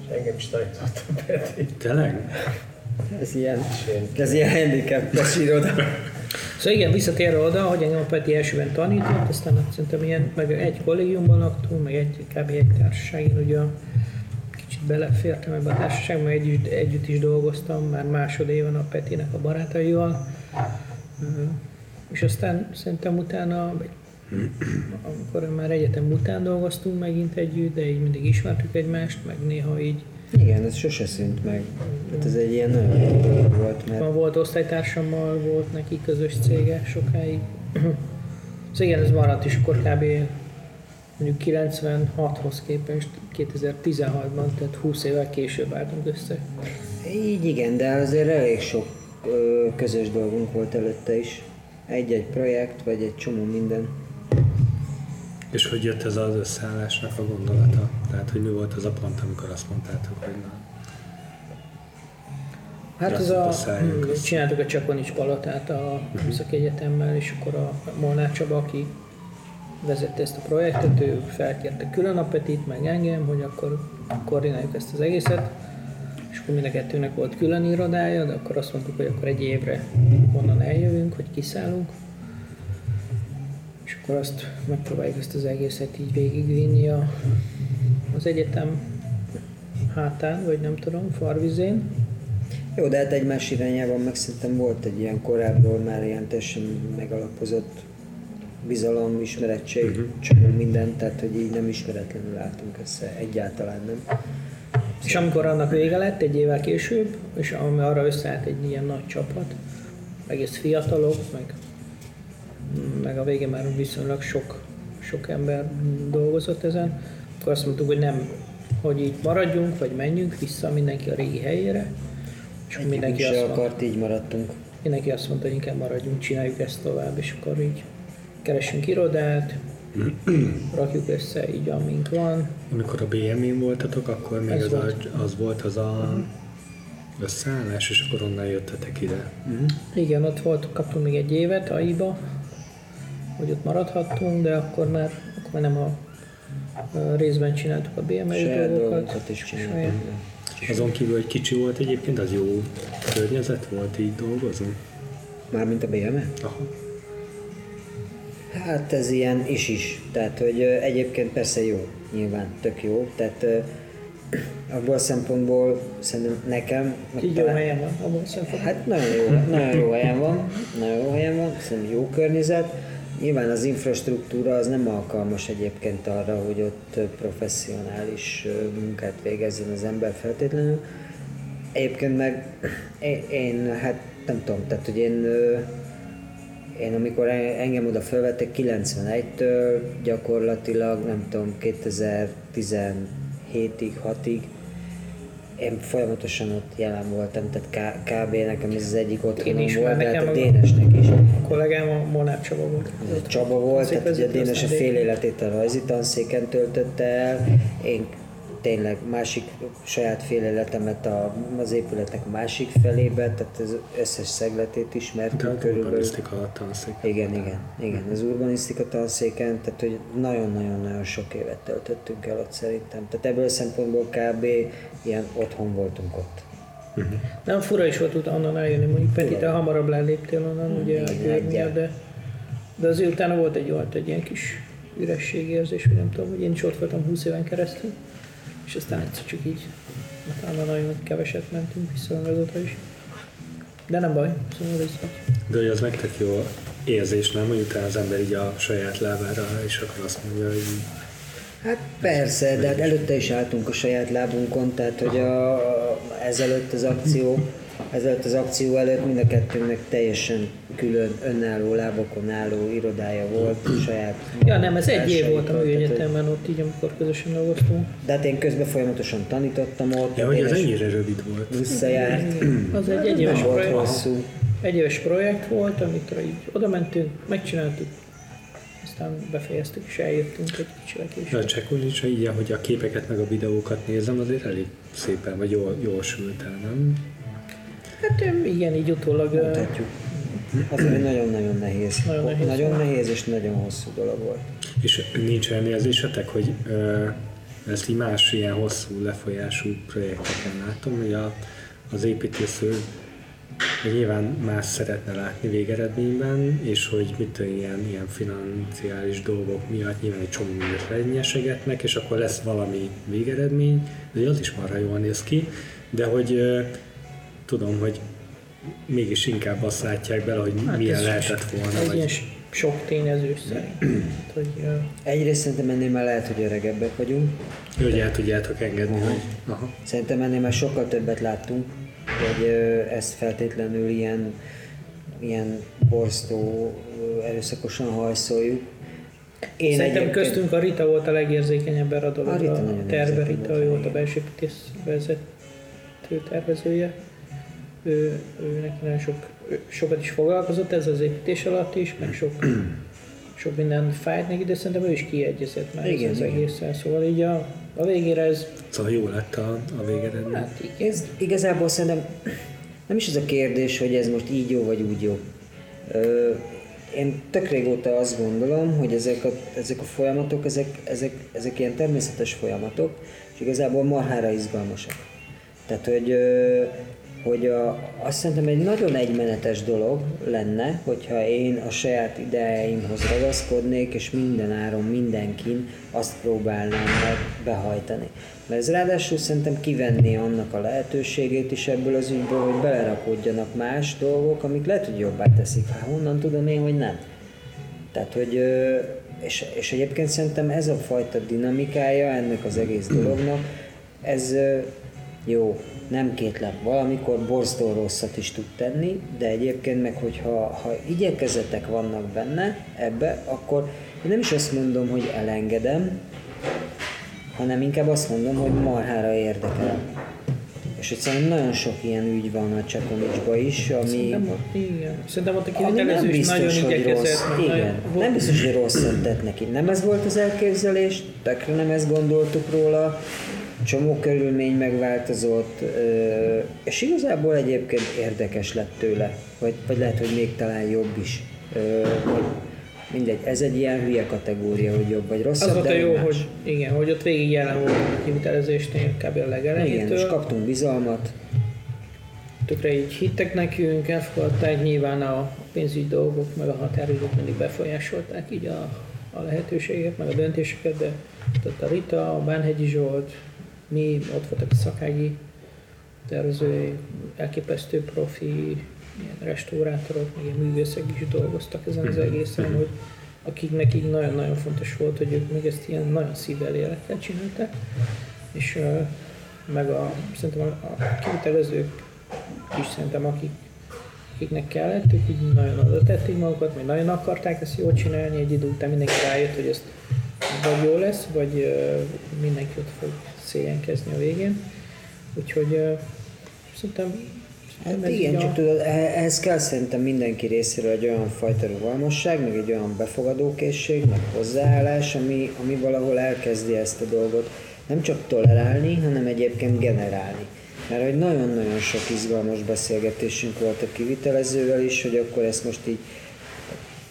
És engem is tanítottam Peti. Tényleg? Ez ilyen, ez ilyen handicapes iroda. Szóval igen, visszatérve oda, hogy engem a Peti elsőben tanított, aztán azt szerintem ilyen, meg egy kollégiumban laktunk, meg egy, kb. egy társaságén, ugye kicsit belefértem ebbe a társaságba, együtt, együtt is dolgoztam, már másodéven a Petinek a barátaival. És aztán szerintem utána, amikor már egyetem után dolgoztunk megint együtt, de így mindig ismertük egymást, meg néha így Igen, ez sose szűnt meg. Hát ez egy ilyen nagyon volt, mert Van volt osztálytársammal, volt neki közös cége sokáig. Szóval igen, ez maradt is akkor kb. mondjuk 96-hoz képest 2016-ban, tehát 20 évvel később álltunk össze. így igen, de azért elég sok ö, közös dolgunk volt előtte is. Egy-egy projekt, vagy egy csomó minden. És hogy jött ez az összeállásnak a gondolata? Tehát, hogy mi volt az a pont, amikor azt mondtátok, hogy na, Hát ez a, beszéljünk hm, össze. csináltuk a Csakonics palotát a Műszaki Egyetemmel, és akkor a Molnár Csaba, aki vezette ezt a projektet, ő felkérte külön a Petit, meg engem, hogy akkor koordináljuk ezt az egészet, és akkor mind a kettőnek volt külön irodája, de akkor azt mondtuk, hogy akkor egy évre onnan eljövünk, hogy kiszállunk, és akkor azt megpróbáljuk ezt az egészet így végigvinni a, az egyetem hátán, vagy nem tudom, farvizén. Jó, de hát egymás irányában meg szerintem volt egy ilyen korábbról már ilyen teljesen megalapozott bizalom, ismerettség, uh-huh. csomó minden, tehát hogy így nem ismeretlenül álltunk össze, egyáltalán nem. És amikor annak vége lett, egy évvel később, és ami arra összeállt egy ilyen nagy csapat, egész fiatalok, meg, meg a végén már viszonylag sok, sok ember dolgozott ezen, akkor azt mondtuk, hogy nem, hogy így maradjunk, vagy menjünk vissza mindenki a régi helyére, és akkor mindenki Mindenki azt, se mondta, akart, így maradtunk. mindenki azt mondta, hogy inkább maradjunk, csináljuk ezt tovább, és akkor így keresünk irodát, rakjuk össze így, amink van, amikor a BM-én voltatok, akkor még Ez az, volt. a, az volt az a összeállás, és akkor onnan jöttetek ide. Igen, ott volt, kaptunk még egy évet AI-ba, hogy ott maradhattunk, de akkor már, akkor már nem a, a részben csináltuk a BMI dolgokat. is csináltunk. Azon kívül, hogy kicsi volt egyébként, az jó környezet volt így dolgozni? Mármint a BME? Aha. Hát ez ilyen is-is. Tehát, hogy egyébként persze jó, nyilván tök jó. Tehát abból a szempontból szerintem nekem... Így jó talán- helyen van, abban a szempontból. Hát nagyon jó, nagyon jó helyen van, nagyon jó helyen van, szerintem jó környezet. Nyilván az infrastruktúra az nem alkalmas egyébként arra, hogy ott professzionális munkát végezzen az ember feltétlenül. Egyébként meg én, én hát nem tudom, tehát hogy én, én amikor en- engem oda felvettek 91-től gyakorlatilag nem tudom 2017-ig, 6-ig én folyamatosan ott jelen voltam, tehát kb. nekem ez az egyik otthonom is, volt, de hát a Dénesnek is. A kollégám a Molnár Csaba volt. Csaba volt, tehát ugye a Dénes a fél életét a rajzi tanszéken töltötte el, én tényleg másik saját féleletemet a, az épületnek másik felébe, tehát az összes szegletét ismertük a körülbelül. urbanisztika a tanszék. Igen, igen, igen. Az urbanisztika tanszéken, tehát hogy nagyon-nagyon-nagyon sok évet töltöttünk el ott szerintem. Tehát ebből a szempontból kb. ilyen otthon voltunk ott. Nem fura is volt utána onnan eljönni, mondjuk Peti, te hamarabb leléptél onnan, ugye a igen, győr egyel. miatt, de, de azért utána volt egy, volt egy ilyen kis ürességérzés, hogy nem tudom, hogy én is ott voltam 20 éven keresztül, és aztán egyszer csak így, utána nagyon keveset mentünk vissza azóta is. De nem baj, szóval ez így. De hogy az nektek jó érzés, nem? Hogy utána az ember így a saját lábára és akkor azt mondja, hogy Hát persze, de hát előtte is álltunk a saját lábunkon, tehát hogy a, a, ezelőtt az akció, ezelőtt az akció előtt mind a kettőnknek teljesen külön önálló lábokon álló irodája volt, saját Ja nem, ez egy év volt a hogy- műegyetemen ott így, amikor közösen dolgoztunk. De hát én közben folyamatosan tanítottam ott, ja, hogy ez éles ennyire rövid volt. visszajárt, Az egy egyéves volt projekt. hosszú. Egy éves projekt volt, amikor így oda mentünk, megcsináltuk, aztán befejeztük és eljöttünk egy kicsivel később. a Csekolicsa így, ahogy a képeket meg a videókat nézem, azért elég szépen, vagy jól, jól sült el, nem? Hát igen, így utólag Mondhatjuk. Az egy nagyon-nagyon nehéz. Nagyon nehéz nagyon nehéz és nagyon hosszú dolog volt. És nincs olyan érzésetek, hogy ö, ezt így más ilyen hosszú lefolyású projekteken látom, hogy a, az építésző nyilván más szeretne látni végeredményben, és hogy mit ilyen, ilyen financiális dolgok miatt nyilván egy csomó mindent lenyesegetnek, és akkor lesz valami végeredmény, de az is marha jól néz ki, de hogy ö, tudom, hogy mégis inkább azt látják bele, hogy Hát milyen ez lehetett volna, egy ilyen vagy s- sok tényező szerint. Hogy, ö, Egyrészt szerintem ennél már lehet, hogy öregebbek vagyunk. hogy el tudjátok engedni, hogy aha. Szerintem ennél már sokkal többet láttunk, hogy ö, ezt feltétlenül ilyen, ilyen borztó, ö, erőszakosan hajszoljuk. Én Szerintem egyébként- köztünk a Rita volt a legérzékenyebb erre a A dologra. Rita A, nagyon terve Rita, volt, ő volt a belső vezető tervezője. Ő, neki nagyon sok, ő sokat is foglalkozott ez az építés alatt is, meg sok, sok minden fájt neki, de szerintem ő is kiegyezett már Igen, ez az egészen. Szóval így a, a végére ez, Szóval jó lett a, a végeredmény. hát igen. Ez igazából szerintem nem is ez a kérdés, hogy ez most így jó vagy úgy jó. Ö, én tök régóta azt gondolom, hogy ezek a, ezek a folyamatok, ezek, ezek, ezek ilyen természetes folyamatok, és igazából marhára izgalmasak. Tehát, hogy, hogy a, azt szerintem egy nagyon egymenetes dolog lenne, hogyha én a saját ideáimhoz ragaszkodnék, és minden áron, mindenkin azt próbálnám meg behajtani. Mert ez ráadásul szerintem kivenné annak a lehetőségét is ebből az ügyből, hogy belerakódjanak más dolgok, amik lehet, hogy jobbá teszik. Hát honnan tudom én, hogy nem. Tehát, hogy, és, és egyébként szerintem ez a fajta dinamikája ennek az egész dolognak, ez jó, nem kétlem, valamikor borztó rosszat is tud tenni, de egyébként meg, hogyha ha igyekezetek vannak benne ebbe, akkor én nem is azt mondom, hogy elengedem, hanem inkább azt mondom, hogy marhára érdekel. És hogy szerintem nagyon sok ilyen ügy van a Csekomicsban is, ami, Szerintem ott, igen. Szerintem ott a ami nem biztos, hogy rossz. Igen, nagyon- nem biztos, hogy rosszat tett neki. Nem ez volt az elképzelés, tökre nem ezt gondoltuk róla, csomó körülmény megváltozott, és igazából egyébként érdekes lett tőle, vagy, vagy lehet, hogy még talán jobb is. Mindegy, ez egy ilyen hülye kategória, hogy jobb vagy rosszabb, Az volt a jó, más. hogy igen, hogy ott végig jelen volt a kivitelezésnél, kb. a Igen, és kaptunk bizalmat, Tökre így hittek nekünk, elfogadták, nyilván a pénzügyi dolgok, meg a határidők mindig befolyásolták így a, a lehetőséget, meg a döntéseket, de ott a Rita, a Bánhegyi Zsolt, mi, ott voltak a szakági tervezői, elképesztő profi, ilyen restaurátorok, meg ilyen művészek is dolgoztak ezen az egészen, hogy akiknek így nagyon-nagyon fontos volt, hogy ők meg ezt ilyen nagyon szívvel lélekkel csinálták, és meg a, szerintem a, a kivitelezők is szerintem, akik, akiknek kellett, ők így nagyon oda tették magukat, vagy nagyon akarták ezt jól csinálni, egy idő után mindenki rájött, hogy ez vagy jó lesz, vagy ö, mindenki ott fog szégyenkezni a végén. Úgyhogy ö, szerintem, Hát igen, csak tudod, eh- ehhez kell szerintem mindenki részéről egy olyan fajta rugalmasság, meg egy olyan befogadókészség, meg hozzáállás, ami, ami valahol elkezdi ezt a dolgot nem csak tolerálni, hanem egyébként generálni. Mert hogy nagyon-nagyon sok izgalmas beszélgetésünk volt a kivitelezővel is, hogy akkor ezt most így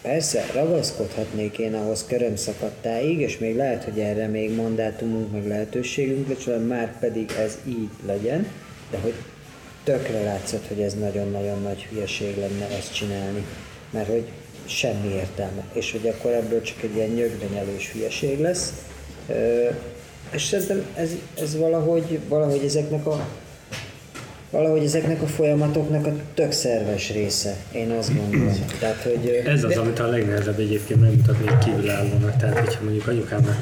Persze, ragaszkodhatnék én ahhoz körömszakadtáig, és még lehet, hogy erre még mandátumunk, meg lehetőségünk lesz, már pedig ez így legyen, de hogy tökre látszott, hogy ez nagyon-nagyon nagy hülyeség lenne ezt csinálni, mert hogy semmi értelme, és hogy akkor ebből csak egy ilyen nyögvenyelős hülyeség lesz, és szerintem ez, ez valahogy, valahogy ezeknek a valahogy ezeknek a folyamatoknak a tök szerves része, én azt gondolom. Tehát, hogy, Ez az, de... amit a legnehezebb egyébként megmutatni egy kívülállónak. Tehát, hogyha mondjuk anyukámnak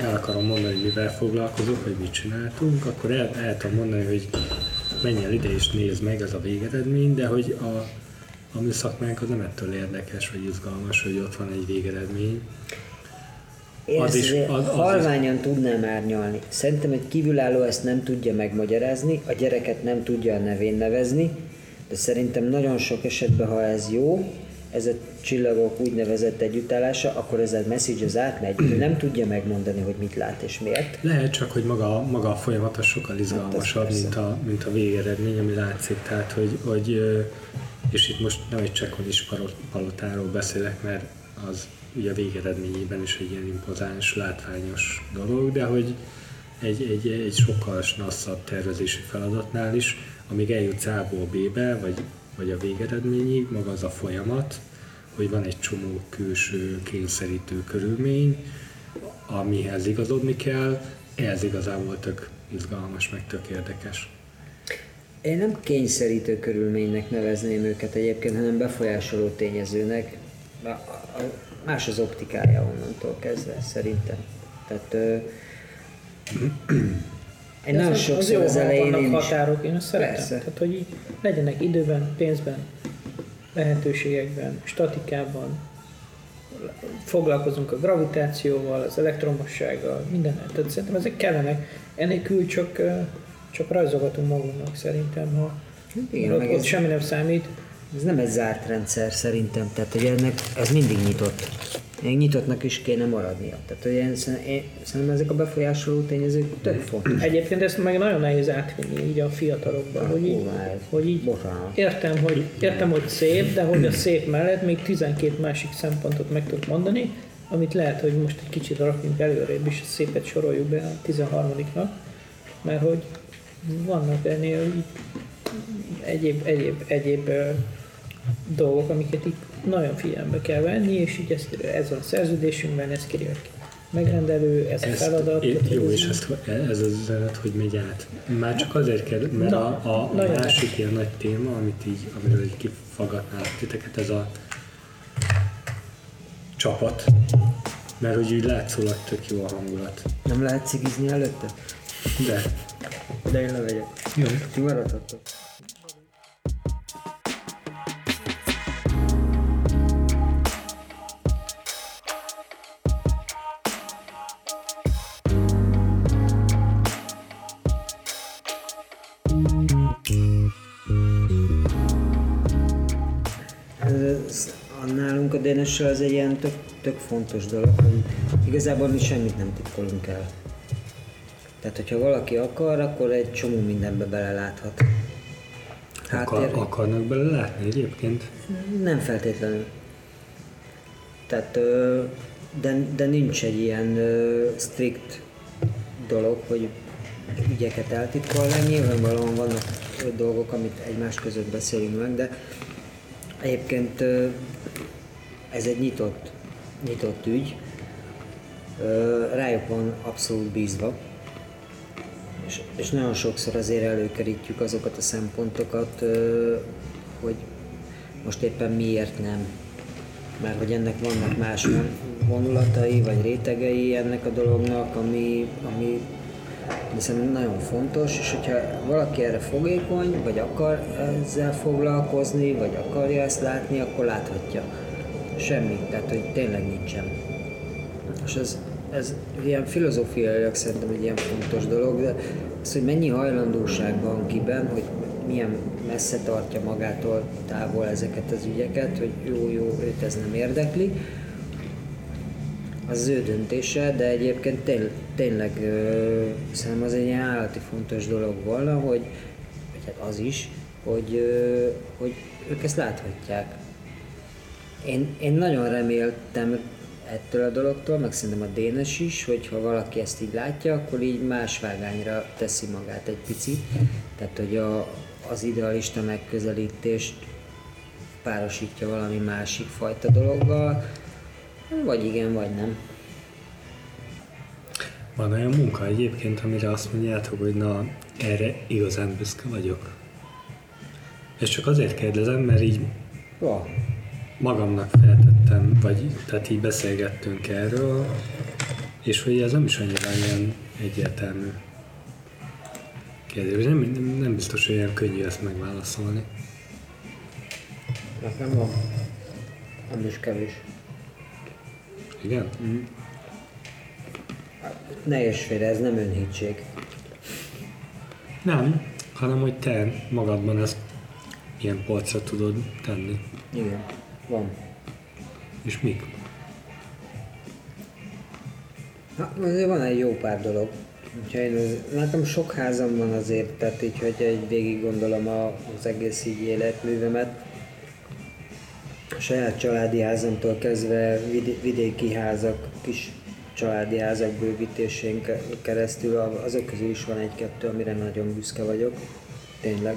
el akarom mondani, hogy mivel foglalkozok, vagy mit csináltunk, akkor el, el tudom mondani, hogy menj el ide és nézd meg, ez a végeredmény, de hogy a, a mi szakmánk az nem ettől érdekes, vagy izgalmas, hogy ott van egy végeredmény, én az is, az, az halványan is. tudnám árnyalni. Szerintem egy kívülálló ezt nem tudja megmagyarázni, a gyereket nem tudja a nevén nevezni, de szerintem nagyon sok esetben, ha ez jó, ez a csillagok úgynevezett együttállása, akkor ez a message az átmegy, hogy nem tudja megmondani, hogy mit lát és miért. Lehet csak, hogy maga, maga a folyamat az sokkal izgalmasabb, hát mint, a, mint a végeredmény, ami látszik. Tehát, hogy, hogy és itt most nem egy csekkonis palotáról beszélek, mert az ugye a végeredményében is egy ilyen impozáns, látványos dolog, de hogy egy, egy, egy sokkal nasszabb tervezési feladatnál is, amíg eljutsz A-ból B-be, vagy, vagy a végeredményig, maga az a folyamat, hogy van egy csomó külső kényszerítő körülmény, amihez igazodni kell, ez igazából tök izgalmas, meg tök érdekes. Én nem kényszerítő körülménynek nevezném őket egyébként, hanem befolyásoló tényezőnek más az optikája onnantól kezdve, szerintem. Tehát ö, én nagyon sokszor az, az elején én határok, én azt szeretem. Persze. Tehát, hogy így legyenek időben, pénzben, lehetőségekben, statikában, foglalkozunk a gravitációval, az elektromossággal, minden. Tehát szerintem ezek kellenek. Enélkül csak, csak rajzolgatunk magunknak szerintem, ha Igen, ott, ott semmi nem számít. Ez nem egy zárt rendszer szerintem, tehát hogy ennek ez mindig nyitott. Még nyitottnak is kéne maradnia. Tehát hogy én, én szerintem ezek a befolyásoló tényezők tök fontos. Egyébként ezt meg nagyon nehéz átvinni így a fiatalokban, hogy így, hogy így értem, hogy, értem, hogy szép, de hogy a szép mellett még 12 másik szempontot meg tudok mondani, amit lehet, hogy most egy kicsit rakjunk előrébb, és szépet soroljuk be a 13-nak, mert hogy vannak ennél egyéb, egyéb, egyéb dolgok, amiket itt nagyon figyelembe kell venni, és így ezt, ez a szerződésünkben, ezt kérjük megrendelő, ez ezt, a feladat. É, jó, és ezt, ez az üzenet, hogy megy át. Már csak azért kell, mert Na, a, a, a másik ilyen nagy téma, amit így, amiről így kifagadnálak titeket, ez a csapat. Mert hogy úgy látszólag tök jó a hangulat. Nem lehet cigizni előtte? De. De én levegyek. Jó. Ti maradhatok. DNS-sel ez egy ilyen tök, tök fontos dolog, hogy igazából mi semmit nem titkolunk el. Tehát, hogyha valaki akar, akkor egy csomó mindenbe beleláthat. Háttér... Akar, akarnak belelátni egyébként? Nem feltétlenül. Tehát, de, de nincs egy ilyen strikt dolog, hogy ügyeket eltitkolni. Nyilvánvalóan vannak dolgok, amit egymás között beszélünk meg, de egyébként ez egy nyitott, nyitott ügy, rájuk van abszolút bízva, és, és nagyon sokszor azért előkerítjük azokat a szempontokat, hogy most éppen miért nem. Mert hogy ennek vannak más vonulatai, vagy rétegei ennek a dolognak, ami, ami hiszen nagyon fontos, és hogyha valaki erre fogékony, vagy akar ezzel foglalkozni, vagy akarja ezt látni, akkor láthatja semmi, tehát hogy tényleg nincsen. És ez, ez ilyen filozófiailag szerintem egy ilyen fontos dolog, de az, hogy mennyi hajlandóság van kiben, hogy milyen messze tartja magától távol ezeket az ügyeket, hogy jó, jó, őt ez nem érdekli, az az ő döntése, de egyébként tény, tényleg ö, szerintem az egy ilyen állati fontos dolog volna, hogy, vagy hát az is, hogy, ö, hogy ők ezt láthatják. Én, én nagyon reméltem ettől a dologtól, meg szerintem a Dénes is, hogy ha valaki ezt így látja, akkor így más vágányra teszi magát egy picit. Tehát, hogy a, az idealista megközelítést párosítja valami másik fajta dologgal, vagy igen, vagy nem. Van olyan munka egyébként, amire azt mondjátok, hogy na, erre igazán büszke vagyok. És csak azért kérdezem, mert így Van. Magamnak feltettem, vagy tehát így beszélgettünk erről, és hogy ez nem is annyira ilyen egyértelmű kérdés. Nem, nem, nem biztos, hogy olyan könnyű ezt megválaszolni. Nekem van. Nem is kevés. Igen? Ne és félre, ez nem önhitség. Nem, hanem hogy te magadban ezt ilyen polcra tudod tenni. Igen, van. És mik? Na, azért van egy jó pár dolog. Úgyhogy én az, nekem sok házam van azért, tehát így, hogy egy végig gondolom a, az egész így életművemet. A saját családi házamtól kezdve vid- vidéki házak, kis családi házak bővítésén ke- keresztül, azok közül is van egy-kettő, amire nagyon büszke vagyok, tényleg.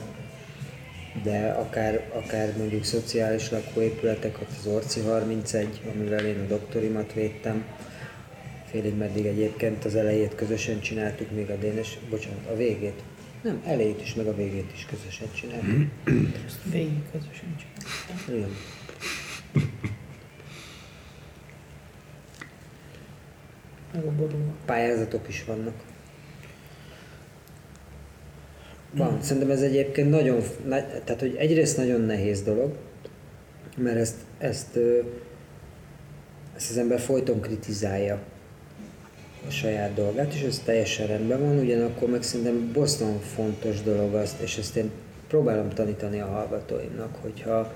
De akár, akár mondjuk szociális lakóépületek, ott az Orci 31, amivel én a doktorimat védtem, félig meddig egyébként az elejét közösen csináltuk, még a Dénes, bocsánat, a végét. Nem, elejét is, meg a végét is közösen csináltuk. Ezt végig közösen csináltam. Igen. Meg a borúval. Pályázatok is vannak. Van, szerintem ez egyébként nagyon, na- tehát hogy egyrészt nagyon nehéz dolog, mert ezt, ezt, ezt az ember folyton kritizálja a saját dolgát, és ez teljesen rendben van, ugyanakkor meg szerintem borzasztóan fontos dolog azt, és ezt én próbálom tanítani a hallgatóimnak, hogyha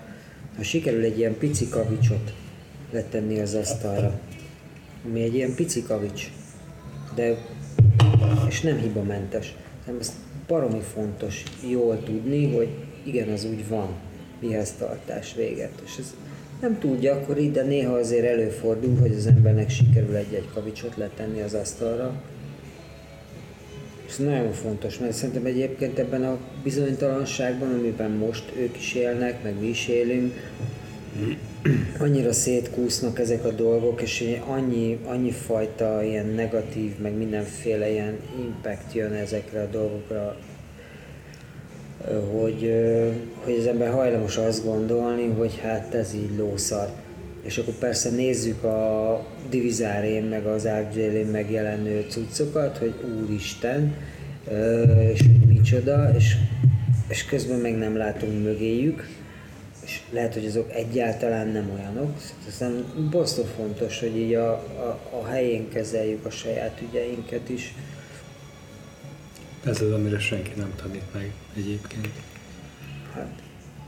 ha sikerül egy ilyen pici kavicsot letenni az asztalra, ami egy ilyen pici kavics, de és nem hibamentes. Nem, ez baromi fontos jól tudni, hogy igen, az úgy van, mihez tartás véget. És ez nem túl gyakori, de néha azért előfordul, hogy az embernek sikerül egy-egy kavicsot letenni az asztalra. És ez nagyon fontos, mert szerintem egyébként ebben a bizonytalanságban, amiben most ők is élnek, meg mi is élünk, annyira szétkúsznak ezek a dolgok, és annyi, annyi fajta ilyen negatív, meg mindenféle ilyen impact jön ezekre a dolgokra, hogy, hogy az ember hajlamos azt gondolni, hogy hát ez így lószar. És akkor persze nézzük a divizárén, meg az árgyélén megjelenő cuccokat, hogy úristen, és hogy micsoda, és, és közben meg nem látunk mögéjük, és lehet, hogy azok egyáltalán nem olyanok. Aztán borzasztó fontos, hogy így a, a, a helyén kezeljük a saját ügyeinket is. Ez az, amire senki nem tanít meg egyébként. Hát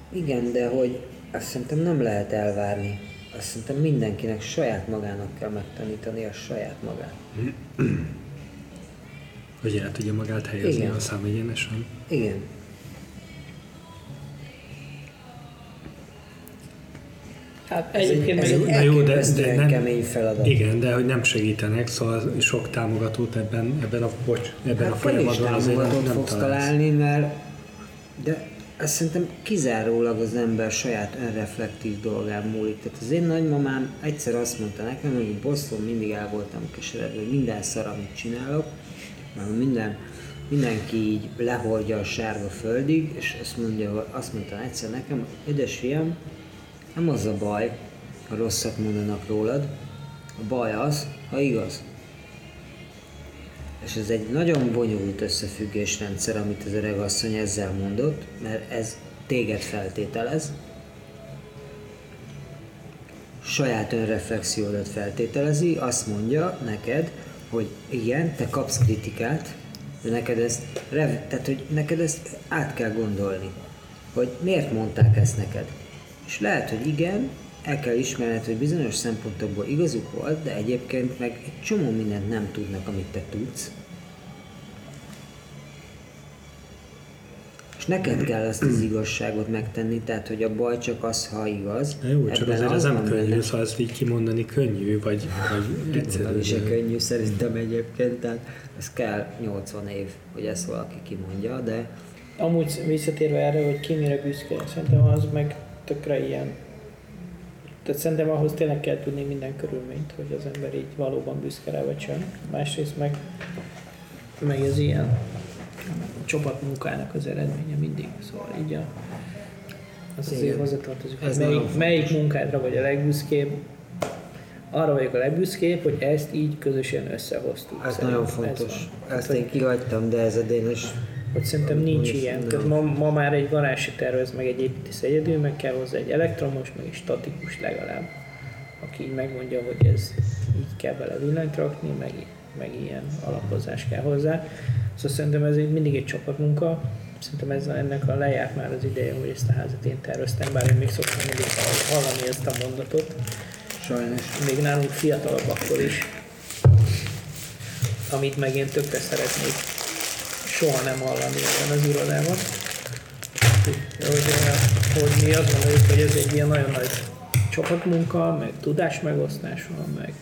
igen, de hogy azt szerintem nem lehet elvárni. Azt szerintem mindenkinek saját magának kell megtanítani a saját magát. Hogy el tudja magát helyezni Igen. a számegyenesen. Igen. Hát Ez egy, egyébként ez egy Na jó, de- de nem- kemény feladat. Igen, de hogy nem segítenek, szóval sok támogatót ebben, ebben a, bocs, ebben a Hát is folyamatban azért nem, nem fogsz találsz. találni, mert de azt szerintem kizárólag az ember saját önreflektív dolgán múlik. Tehát az én nagymamám egyszer azt mondta nekem, hogy Boston mindig el voltam keseredve, hogy minden szar, amit csinálok, mert minden, mindenki így lehordja a sárga földig, és azt, mondja, azt mondta egyszer nekem, édes fiam, nem az a baj, ha rosszat mondanak rólad, a baj az, ha igaz. És ez egy nagyon bonyolult összefüggésrendszer, amit az öreg asszony ezzel mondott, mert ez téged feltételez, saját önreflexiódat feltételezi, azt mondja neked, hogy igen, te kapsz kritikát, de neked ezt, tehát, hogy neked ezt át kell gondolni, hogy miért mondták ezt neked. És lehet, hogy igen, el kell ismerned, hogy bizonyos szempontokból igazuk volt, de egyébként meg egy csomó mindent nem tudnak, amit te tudsz. És neked kell ezt az igazságot megtenni, tehát hogy a baj csak az, ha igaz. Na jó, csak azért ez az nem könnyű, szóval ezt így kimondani könnyű, vagy, vagy Egyszerűen is egyszerű. könnyű szerintem egyébként, tehát ez kell 80 év, hogy ezt valaki kimondja, de Amúgy visszatérve erre, hogy ki mire büszke, szerintem az meg tökre ilyen. Tehát szerintem ahhoz tényleg kell tudni minden körülményt, hogy az ember így valóban büszke rá vagy sem. Másrészt meg, meg ez ilyen csapatmunkának az eredménye mindig. Szóval így a, az azért Igen. hozzatartozik, Ez hogy melyik, melyik munkádra vagy a legbüszkébb, arra vagyok a legbüszkébb, hogy ezt így közösen összehoztuk. ez nagyon ez fontos. van. Ezt én kihagytam, de ez a Dénes hogy szerintem nincs Nem. ilyen. Tehát ma, ma már egy garázs se tervez meg egy építész egyedül, meg kell hozzá egy elektromos, meg egy statikus legalább, aki így megmondja, hogy ez így kell bele villanyt rakni, meg, meg ilyen alapozás kell hozzá. Szóval szerintem ez mindig egy csapatmunka. Szerintem ez, ennek a lejárt már az ideje, hogy ezt a házat én terveztem, bár én még szoktam mindig hallani ezt a mondatot. sajnos. Még nálunk fiatalabb akkor is, amit meg én tökre szeretnék soha nem hallani ebben az irodában. Hogy, hogy, hogy mi azt gondoljuk, hogy ez egy ilyen nagyon nagy csapatmunka, meg tudásmegosztás van, meg,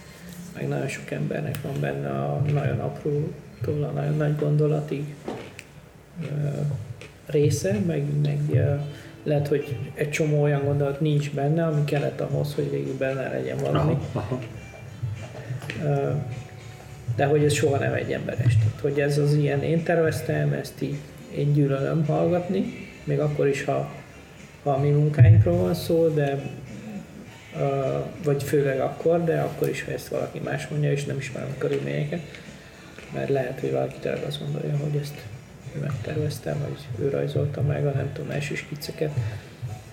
meg nagyon sok embernek van benne a nagyon aprótól a nagyon nagy gondolatig ö, része, meg, meg ö, lehet, hogy egy csomó olyan gondolat nincs benne, ami kellett ahhoz, hogy végül benne legyen valami. Aha, aha. De hogy ez soha nem egy emberes. Tehát, hogy ez az ilyen, én terveztem, ezt így én gyűlölöm hallgatni, még akkor is, ha, ha a mi munkáinkról van szó, de vagy főleg akkor, de akkor is, ha ezt valaki más mondja, és nem ismerem a körülményeket, mert lehet, hogy valaki tényleg azt gondolja, hogy ezt megterveztem, vagy ő rajzolta meg a nem tudom, első skicceket.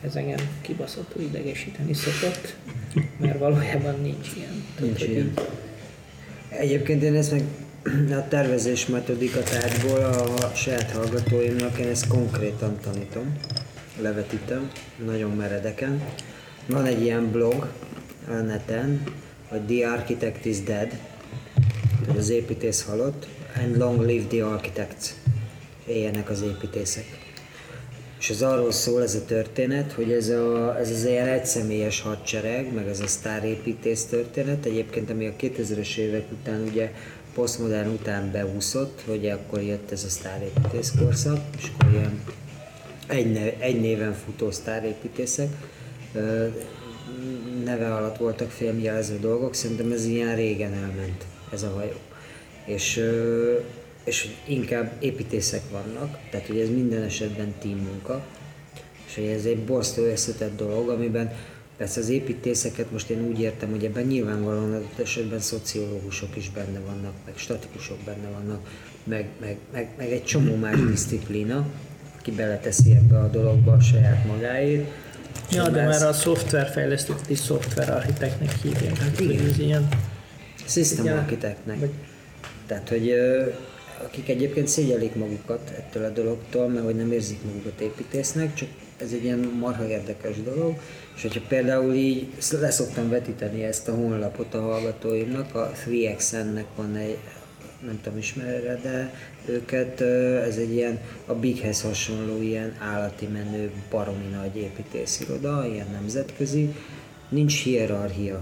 Ez engem kibaszottul idegesíteni szokott, mert valójában nincs ilyen. Nincs ilyen. így- Egyébként én ezt meg a tervezés metodika tárgyból a saját hallgatóimnak én ezt konkrétan tanítom, levetítem, nagyon meredeken. Van egy ilyen blog a neten, hogy The Architect is Dead, az építész halott, and long live the architects, éljenek az építészek. És ez arról szól ez a történet, hogy ez, a, ez az ilyen egyszemélyes hadsereg, meg ez a sztárépítész történet, egyébként ami a 2000-es évek után ugye posztmodern után beúszott, hogy akkor jött ez a sztárépítész korszak, és akkor ilyen egy, ne, egy néven futó sztárépítészek, neve alatt voltak filmjelező dolgok, szerintem ez ilyen régen elment, ez a hajó. És, és inkább építészek vannak, tehát hogy ez minden esetben team munka, és hogy ez egy borzasztó összetett dolog, amiben persze az építészeket most én úgy értem, hogy ebben nyilvánvalóan adott esetben szociológusok is benne vannak, meg statikusok benne vannak, meg, meg, meg, meg egy csomó más disziplína, aki beleteszi ebbe a dologba a saját magáét. És Ja, de már a szoftverfejlesztőt is szoftverarchitektnek hívják. Hát Igen. ez ilyen, System architektnek. Vagy- Tehát, hogy akik egyébként szégyelik magukat ettől a dologtól, mert hogy nem érzik magukat építésznek, csak ez egy ilyen marha érdekes dolog, és hogyha például így leszoktam vetíteni ezt a honlapot a hallgatóimnak, a 3XN-nek van egy, nem tudom ismered, de őket, ez egy ilyen a Bighez hasonló ilyen állati menő, baromi nagy építésziroda, ilyen nemzetközi, nincs hierarchia.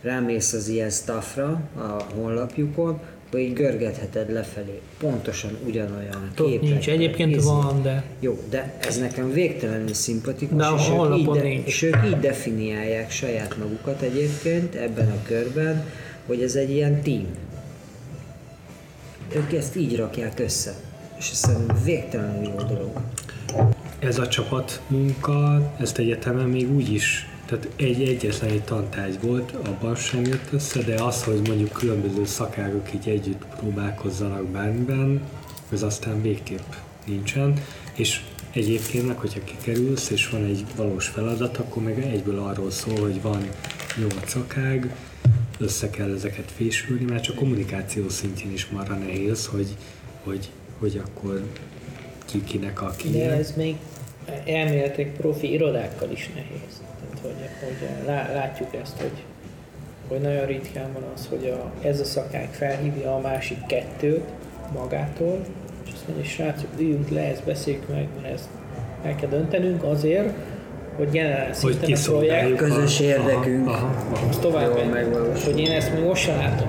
Rámész az ilyen staffra a honlapjukon, így görgetheted lefelé. Pontosan ugyanolyan képek. nincs. Egyébként izé. van, de Jó, de ez nekem végtelenül szimpatikus, De és, ők így de, nincs. és ők így definiálják saját magukat egyébként ebben a körben, hogy ez egy ilyen team. Ők ezt így rakják össze. És ez szerintem végtelenül jó dolog. Ez a csapatmunka, ezt egyetemen még úgy is, tehát egy egyetlen egy tantárgy volt, abban sem jött össze, de az, hogy mondjuk különböző szakágok így együtt próbálkozzanak bármiben, ez aztán végképp nincsen, és egyébként meg, hogyha kikerülsz, és van egy valós feladat, akkor meg egyből arról szól, hogy van nyolc szakág, össze kell ezeket fésülni, már csak kommunikáció szintjén is marra nehéz, hogy, hogy, hogy akkor ki kinek a de ez még elméletek profi irodákkal is nehéz. Hogy, hogy lá, látjuk ezt, hogy, hogy nagyon ritkán van az, hogy a, ez a szakák felhívja a másik kettőt magától, és azt mondja, srácok, üljünk le, ezt beszéljük meg, mert ezt el kell döntenünk azért, hogy generál Hogy szinten a kiszolgáljuk projekt, Közös Aha, érdekünk. Aha, aha, az tovább Jól megy. megvalósul. hogy én ezt még most sem látom.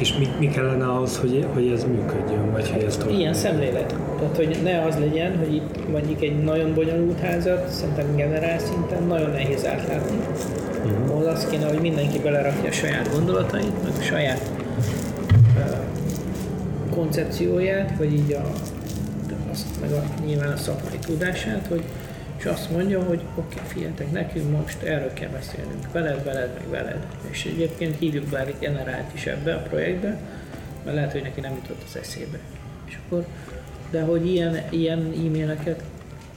És mi, mi kellene ahhoz, hogy, hogy ez működjön, vagy hogy ez tovább? Ilyen szemlélet. Tehát, hogy ne az legyen, hogy itt mondjuk egy nagyon bonyolult házat, szerintem generál szinten nagyon nehéz átlátni. Uh-huh. Ahol az kéne, hogy mindenki belerakja a saját gondolatait, meg a saját uh, koncepcióját, vagy így a, azt, meg a, nyilván a szakmai tudását, hogy és azt mondja, hogy oké, okay, figyeljetek, nekünk most erről kell beszélnünk, veled, veled, meg veled. És egyébként hívjuk Bári generált is ebbe a projektbe, mert lehet, hogy neki nem jutott az eszébe. És akkor, de hogy ilyen, ilyen e-maileket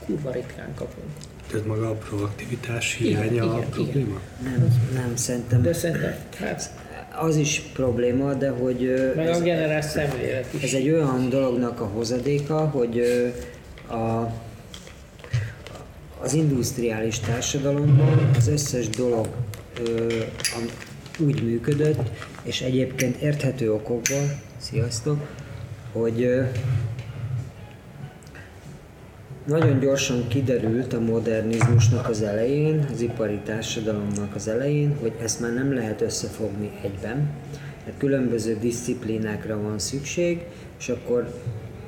kurva ritkán kapunk. Tehát maga a proaktivitás Igen, hiánya a igen, probléma? Nem, nem, szerintem De szerintem, hát, az is probléma, de hogy meg ez, a generált szemlélet is. ez egy olyan dolognak a hozadéka, hogy a, az industriális társadalomban az összes dolog ö, úgy működött, és egyébként érthető okokból, sziasztok, hogy ö, nagyon gyorsan kiderült a modernizmusnak az elején, az ipari társadalomnak az elején, hogy ezt már nem lehet összefogni egyben, mert különböző disziplinákra van szükség, és akkor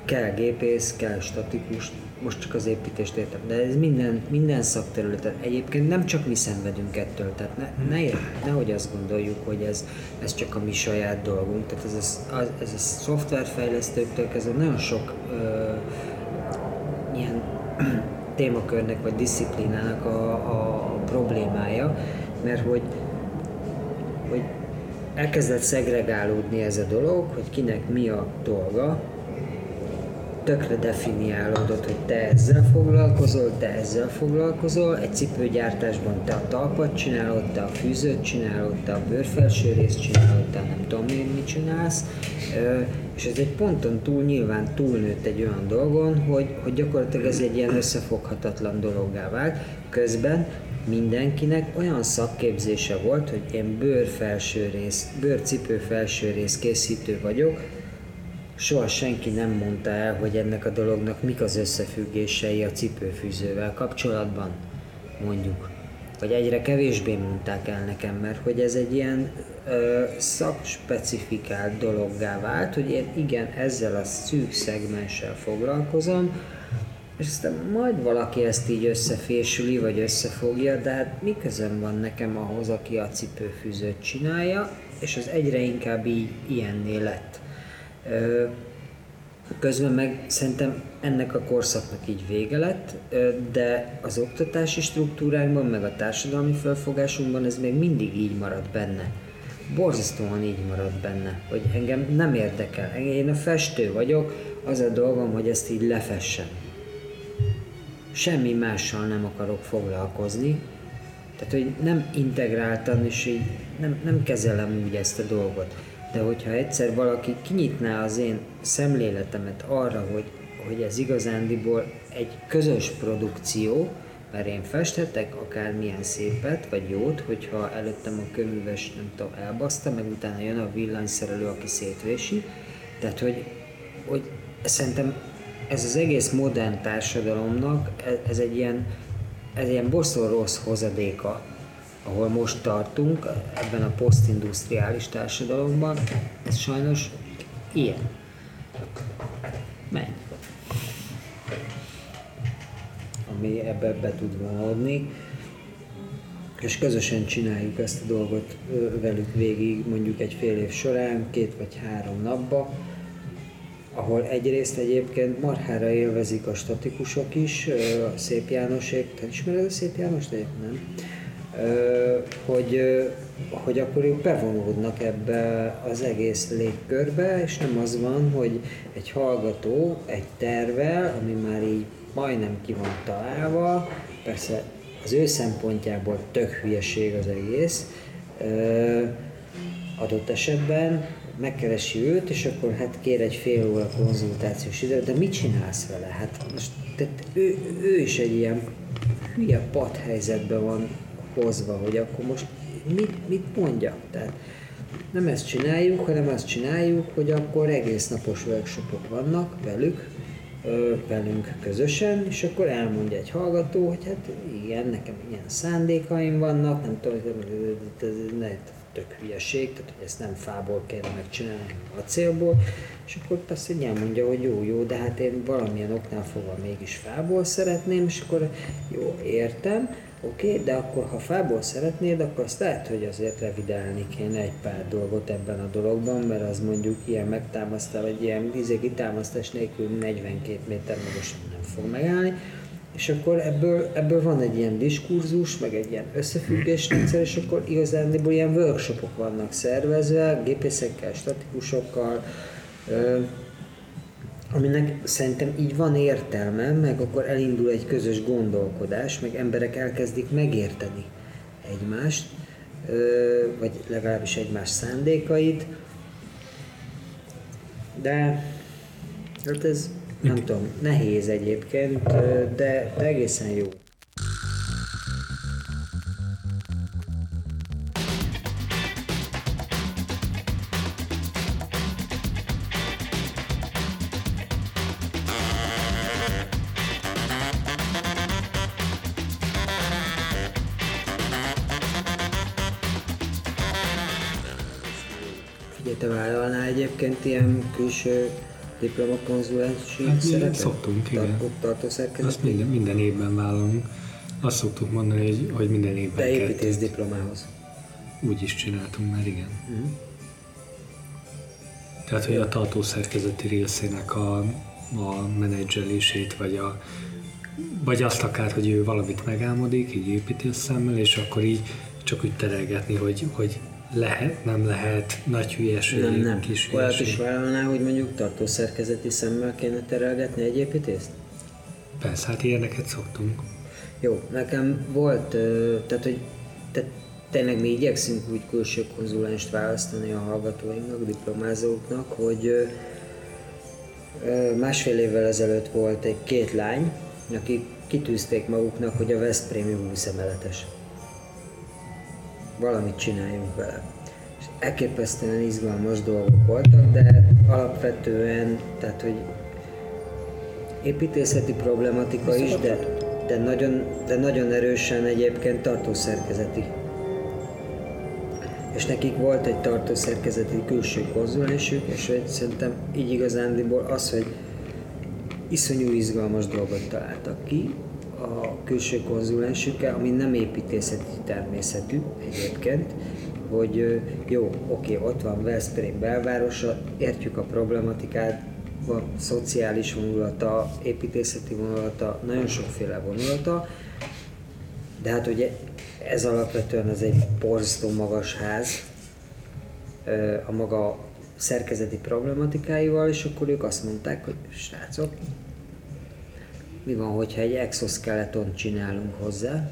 kell gépész, kell statikus, most csak az építést értem, de ez minden, minden szakterületen. Egyébként nem csak mi szenvedünk ettől, tehát ne, ne, ér- nehogy azt gondoljuk, hogy ez, ez csak a mi saját dolgunk. Tehát ez, a, az, ez a szoftverfejlesztőktől kezdve nagyon sok ö, ilyen témakörnek vagy disziplinának a, a problémája, mert hogy, hogy elkezdett szegregálódni ez a dolog, hogy kinek mi a dolga, tökre definiálódott, hogy te ezzel foglalkozol, te ezzel foglalkozol, egy cipőgyártásban te a talpat csinálod, te a fűzőt csinálod, te a bőrfelső részt csinálod, te nem tudom én mit csinálsz, és ez egy ponton túl nyilván túlnőtt egy olyan dolgon, hogy, hogy gyakorlatilag ez egy ilyen összefoghatatlan dologgá vált. Közben mindenkinek olyan szakképzése volt, hogy én bőr felső rész, bőrcipő felső rész készítő vagyok, soha senki nem mondta el, hogy ennek a dolognak mik az összefüggései a cipőfűzővel kapcsolatban, mondjuk. Vagy egyre kevésbé mondták el nekem, mert hogy ez egy ilyen ö, szakspecifikált dologgá vált, hogy én igen, ezzel a szűk szegmenssel foglalkozom, és aztán majd valaki ezt így összefésüli, vagy összefogja, de hát mi közöm van nekem ahhoz, aki a cipőfűzőt csinálja, és az egyre inkább így ilyenné lett. Közben meg szerintem ennek a korszaknak így vége lett, de az oktatási struktúránkban, meg a társadalmi felfogásunkban ez még mindig így marad benne. Borzasztóan így marad benne, hogy engem nem érdekel. Én a festő vagyok, az a dolgom, hogy ezt így lefessem. Semmi mással nem akarok foglalkozni, tehát, hogy nem integráltan, és így nem, nem kezelem úgy ezt a dolgot. De hogyha egyszer valaki kinyitná az én szemléletemet arra, hogy, hogy ez igazándiból egy közös produkció, mert én festhetek akármilyen szépet, vagy jót, hogyha előttem a köműves, nem tudom, elbaszta, meg utána jön a villanyszerelő, aki szétvési. Tehát, hogy, hogy szerintem ez az egész modern társadalomnak, e- ez egy ilyen, ez ilyen bosszú rossz hozadéka, ahol most tartunk, ebben a posztindustriális társadalomban, ez sajnos ilyen. Menj. Ami ebbe be tud vonódni, és közösen csináljuk ezt a dolgot velük végig, mondjuk egy fél év során, két vagy három napba, ahol egyrészt egyébként marhára élvezik a statikusok is, a Szép Jánosék, te ismered a Szép Jánost? De nem. Hogy, hogy akkor ők bevonódnak ebbe az egész légkörbe, és nem az van, hogy egy hallgató egy tervel, ami már így majdnem ki van találva, persze az ő szempontjából tök hülyeség az egész, adott esetben megkeresi őt, és akkor hát kér egy fél óra konzultációs időt, de mit csinálsz vele? Hát most tehát ő, ő is egy ilyen hülye pat helyzetben van, hozva, hogy akkor most mit, mit mondjak. Tehát nem ezt csináljuk, hanem azt csináljuk, hogy akkor egész napos workshopok vannak velük, velünk közösen, és akkor elmondja egy hallgató, hogy hát igen, nekem ilyen szándékaim vannak, nem tudom, ez ne, tök hülyeség, tehát hogy ezt nem fából kéne megcsinálni, hanem acélból, és akkor persze hogy elmondja, hogy jó, jó, de hát én valamilyen oknál fogva mégis fából szeretném, és akkor jó, értem, oké, de akkor ha fából szeretnéd, akkor azt lehet, hogy azért revidálni kéne egy pár dolgot ebben a dologban, mert az mondjuk ilyen megtámasztás, vagy ilyen vízé kitámasztás nélkül 42 méter magasan nem fog megállni, és akkor ebből, ebből van egy ilyen diskurzus, meg egy ilyen összefüggésrendszer, és akkor igazándiból ilyen workshopok vannak szervezve, gépészekkel, statikusokkal, aminek szerintem így van értelme, meg akkor elindul egy közös gondolkodás, meg emberek elkezdik megérteni egymást, vagy legalábbis egymás szándékait, de hát ez nem tudom, nehéz egyébként, de, de egészen jó. Ilyen külső diplomakonzulensi Hát szerepet? szoktunk, igen. Tar- tartószerkezet? Azt minden, minden évben vállalunk. Azt szoktuk mondani, hogy, hogy minden évben De építész diplomához. Úgy is csináltunk már, igen. Mhm. Tehát, hogy a tartószerkezeti részének a, a menedzselését, vagy, a, vagy azt akár, hogy ő valamit megálmodik, így szemmel, és akkor így csak úgy terelgetni, hogy, hogy lehet, nem lehet, nagy hülyeség, Nem, nem. kis Olyat is hülyeség. vállalná, hogy mondjuk tartószerkezeti szemmel kéne terelgetni egy építészt? Persze, hát ilyeneket szoktunk. Jó, nekem volt, tehát hogy tehát tényleg mi igyekszünk úgy külső konzulenst választani a hallgatóinknak, diplomázóknak, hogy másfél évvel ezelőtt volt egy két lány, akik kitűzték maguknak, hogy a Veszprémi 20 emeletes. Valamit csináljunk vele. És elképesztően izgalmas dolgok voltak, de alapvetően, tehát hogy építészeti problematika is, de, de, nagyon, de nagyon erősen egyébként tartószerkezeti. És nekik volt egy tartószerkezeti külső konzulensük, és hogy szerintem így igazándiból az, hogy iszonyú izgalmas dolgot találtak ki a külső konzulensükkel, ami nem építészeti természetű egyébként, hogy jó, oké, ott van Veszprém belvárosa, értjük a problematikát, van szociális vonulata, építészeti vonulata, nagyon sokféle vonulata, de hát ugye ez alapvetően az egy borzasztó magas ház a maga szerkezeti problematikáival, és akkor ők azt mondták, hogy srácok, mi van, hogyha egy exoskeleton csinálunk hozzá?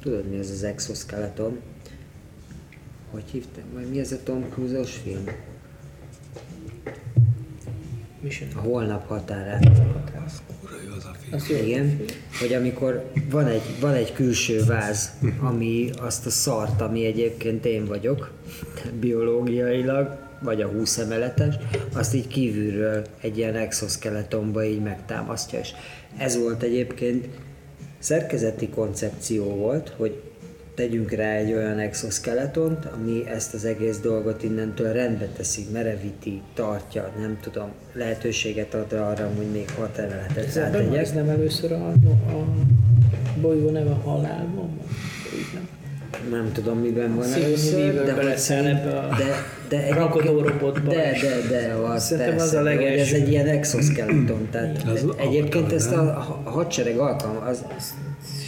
Tudod, mi ez az exoskeleton? Hogy hívtam? Majd mi ez a Tom Cruise-os film? Mission. A holnap jó az a film. Az jó. Igen, hogy amikor van egy, van egy külső váz, ami azt a szart, ami egyébként én vagyok, biológiailag, vagy a 20 emeletes, azt így kívülről egy ilyen exoskeletonba így megtámasztja. És ez volt egyébként szerkezeti koncepció volt, hogy tegyünk rá egy olyan exoskeletont, ami ezt az egész dolgot innentől rendbe teszi, merevíti, tartja, nem tudom, lehetőséget ad arra, hogy még hat emeletet rátegyek. ez nem először a, a bolygó neve halálban? Úgy nem. Nem tudom, miben van először, de, hogy szerint- ebbe a de, de egyébként- rakodó robotba De, de, de, az Szerintem persze, az a hogy Ez legelső. egy ilyen exoskeleton, tehát Az egyébként Avatar, ezt a nem? a hadsereg alkalmaz,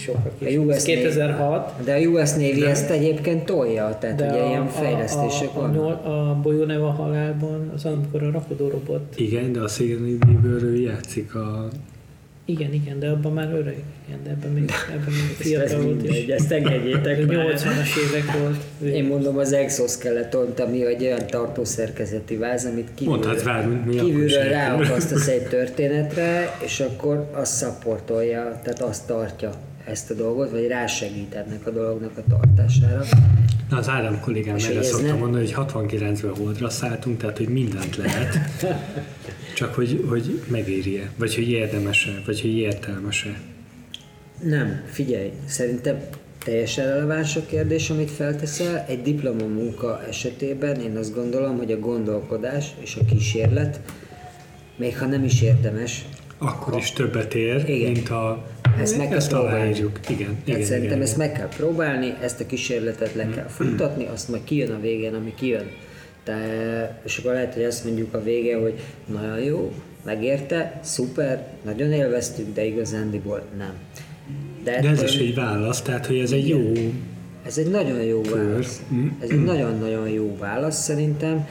Sokkal a később. US Ez 2006. de a US Navy ezt egyébként tolja, tehát De ugye a, ilyen fejlesztések a, a, a, vannak. nyol- a bolygó neve a halálban, az amikor a rakodó robot. Igen, de a Sigourney Weaver játszik a... Igen, igen, de abban már öreg. Igen, de ebben még, ebben még Ez fiatal volt mindegy, is. ezt engedjétek már. 80-as évek volt. ő. Én mondom az exoskeletont, ami egy olyan tartószerkezeti váz, amit kívülről, rá, mi, kívülről ráakasztasz egy történetre, és akkor azt szapportolja, tehát azt tartja ezt a dolgot, vagy rásegít ennek a dolognak a tartására. Na, az Ádám kollégám erre hogy ez szokta nem- mondani, hogy 69-ben holdra szálltunk, tehát hogy mindent lehet, csak hogy, hogy megéri-e, vagy hogy érdemes-e, vagy hogy értelmes-e. Nem, figyelj, szerintem teljesen releváns a kérdés, amit felteszel. Egy diplomamunka esetében én azt gondolom, hogy a gondolkodás és a kísérlet, még ha nem is érdemes, Akkor is többet ér, Igen. mint a... Ezt meg kell ezt próbálni. aláírjuk. Igen, igen, szerintem igen, ezt meg kell próbálni, ezt a kísérletet le kell futtatni, azt majd kijön a végén, ami kijön. Te, és akkor lehet, hogy azt mondjuk a vége, hogy nagyon jó, megérte, szuper, nagyon élveztük, de igazándiból nem. De ez ettől- is egy válasz, tehát hogy ez egy jó... Ez egy nagyon jó válasz. Ez egy nagyon-nagyon jó válasz szerintem.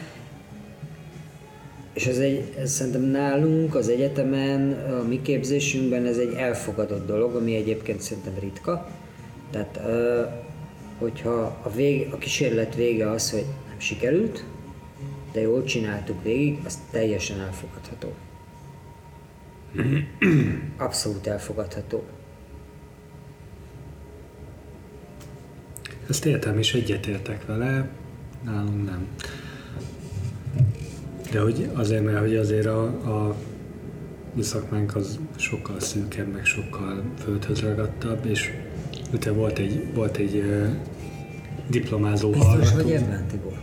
És ez, egy, ez szerintem nálunk az egyetemen, a mi képzésünkben ez egy elfogadott dolog, ami egyébként szerintem ritka. Tehát, hogyha a, vég, a kísérlet vége az, hogy nem sikerült, de jól csináltuk végig, az teljesen elfogadható. Abszolút elfogadható. Ezt értem, és egyetértek vele, nálunk nem. De hogy azért, mert hogy azért a, a mi szakmánk az sokkal szűkebb, meg sokkal földhöz ragadtabb, és utána volt egy, volt egy uh, diplomázó Biztos hallgató. vagy ebben, Tibor?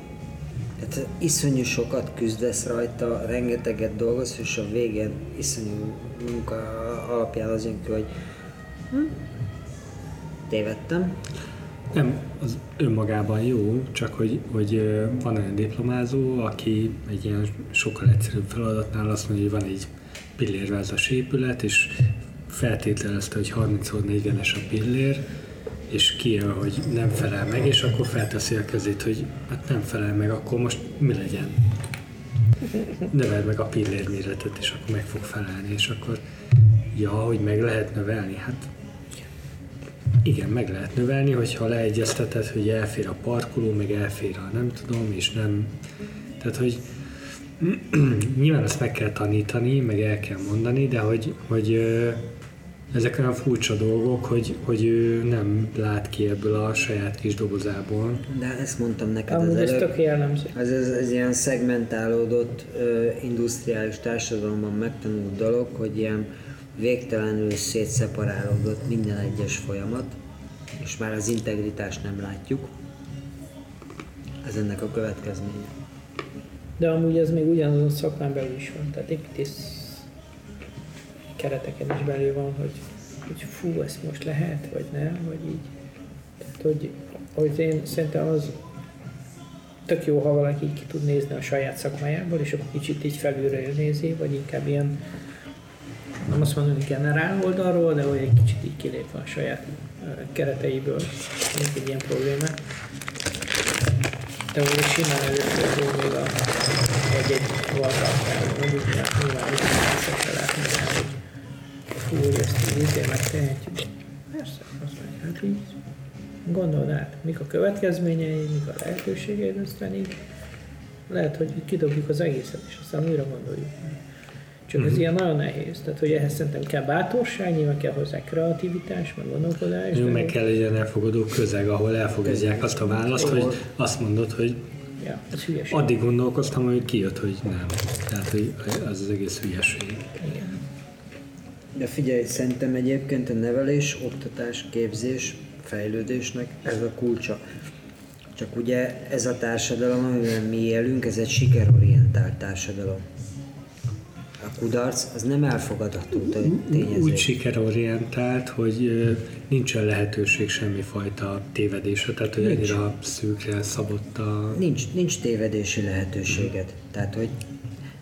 Hát iszonyú sokat küzdesz rajta, rengeteget dolgozol, és a végén iszonyú munka alapján az jön ki, hogy hm, tévedtem. Nem, az önmagában jó, csak hogy, hogy van olyan diplomázó, aki egy ilyen sokkal egyszerűbb feladatnál azt mondja, hogy van egy pillérvázas épület, és feltételezte, hogy 30x40-es a pillér, és kijön, hogy nem felel meg, és akkor felteszi a kezét, hogy hát nem felel meg, akkor most mi legyen? Növeld meg a pillér méretet, és akkor meg fog felelni, és akkor ja, hogy meg lehet növelni, hát igen, meg lehet növelni, hogyha leegyezteted, hogy elfér a parkoló, meg elfér a nem tudom, és nem... Tehát, hogy nyilván ezt meg kell tanítani, meg el kell mondani, de hogy, hogy ezek olyan furcsa dolgok, hogy, hogy ő nem lát ki ebből a saját kis dobozából. De ezt mondtam neked az Amúgy ez előbb. tök. Ez, ez, ez ilyen szegmentálódott ö, industriális társadalomban megtanult dolog, hogy ilyen végtelenül szétszeparálódott minden egyes folyamat, és már az integritást nem látjuk. Ez ennek a következménye. De amúgy ez még ugyanazon szakmán belül is van. Tehát építész kereteken is belül van, hogy, hogy fú, ezt most lehet, vagy nem, vagy így. Tehát, hogy, hogy én szerintem az tök jó, ha valaki ki tud nézni a saját szakmájából, és akkor kicsit így felülről nézi, vagy inkább ilyen, nem azt mondom, hogy generál oldalról, de hogy egy kicsit így kilépve a saját kereteiből, mint egy ilyen probléma. De úgy simán előfordul még a egy-egy valtalpában, mondjuk, nyilván úgy szokta látni, hogy fú, hogy ezt így izé megtehetjük. Persze, azt mondja, hát így gondold át, mik a következményei, mik a lehetőségeid, aztán így lehet, hogy így kidobjuk az egészet, és aztán újra gondoljuk. Csak ez ilyen nagyon nehéz. Tehát, hogy ehhez szerintem kell bátorság, nyilván kell hozzá kreativitás, meg gondolkodás. Jó, de- meg kell egy ilyen elfogadó közeg, ahol elfogadják azt a választ, hogy azt mondod, hogy Ja, ez hülyeség. addig gondolkoztam, hogy kijött, hogy nem. Tehát, hogy az az egész hülyeség. Igen. De figyelj, szerintem egyébként a nevelés, oktatás, képzés, fejlődésnek ez a kulcsa. Csak ugye ez a társadalom, amiben mi élünk, ez egy sikerorientált társadalom. A kudarc az nem elfogadható tényező. Úgy sikerorientált, hogy nincsen lehetőség semmifajta tévedésre, tehát hogy Nincs. annyira szűkre szabott a... Nincs, nincs tévedési lehetőséged. Tehát, hogy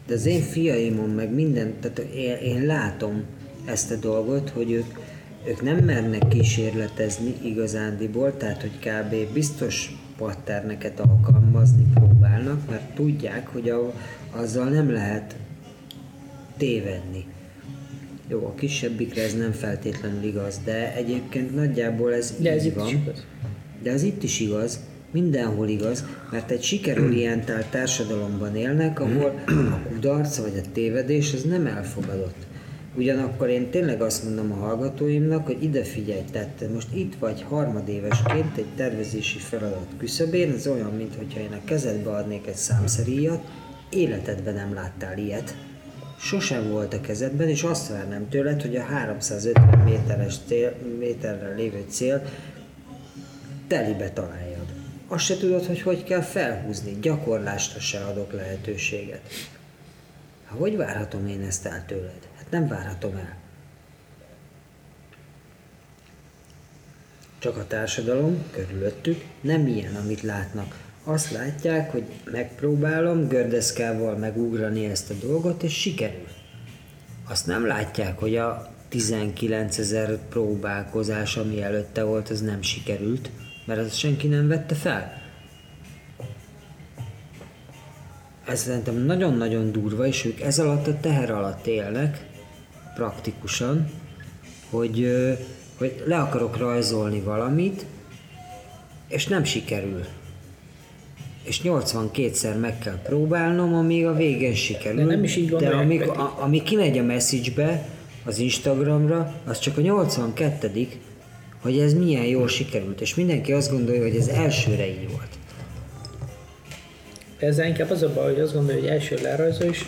de az én fiaimon meg minden, tehát én, én látom ezt a dolgot, hogy ők, ők nem mernek kísérletezni igazándiból, tehát hogy kb. biztos patterneket alkalmazni próbálnak, mert tudják, hogy a, azzal nem lehet tévedni. Jó, a kisebbikre ez nem feltétlenül igaz, de egyébként nagyjából ez De ez így itt van. is igaz. De az itt is igaz, mindenhol igaz, mert egy sikerorientált társadalomban élnek, ahol a kudarc vagy a tévedés az nem elfogadott. Ugyanakkor én tényleg azt mondom a hallgatóimnak, hogy ide figyelj, tehát te most itt vagy harmadévesként egy tervezési feladat küszöbén, ez olyan, mintha én a kezedbe adnék egy számszeríjat, életedben nem láttál ilyet. Sosem volt a kezedben, és azt várnám tőled, hogy a 350 méteres cél, méterrel lévő cél telibe találjad. Azt se tudod, hogy hogy kell felhúzni, gyakorlásra se adok lehetőséget. Hát hogy várhatom én ezt el tőled? Hát nem várhatom el. Csak a társadalom körülöttük nem ilyen, amit látnak. Azt látják, hogy megpróbálom gördeszkával megugrani ezt a dolgot, és sikerül. Azt nem látják, hogy a 19 ezer próbálkozás, ami előtte volt, az nem sikerült, mert azt senki nem vette fel. Ez szerintem nagyon-nagyon durva, és ők ez alatt a teher alatt élnek, praktikusan, hogy, hogy le akarok rajzolni valamit, és nem sikerül. És 82-szer meg kell próbálnom, amíg a végén sikerül. De nem is így De amíg, a, ami kimegy a message-be, az Instagramra, az csak a 82 hogy ez milyen jól sikerült, és mindenki azt gondolja, hogy ez elsőre így volt. Ezzel inkább az a baj, hogy azt gondolja, hogy első lerajzol is,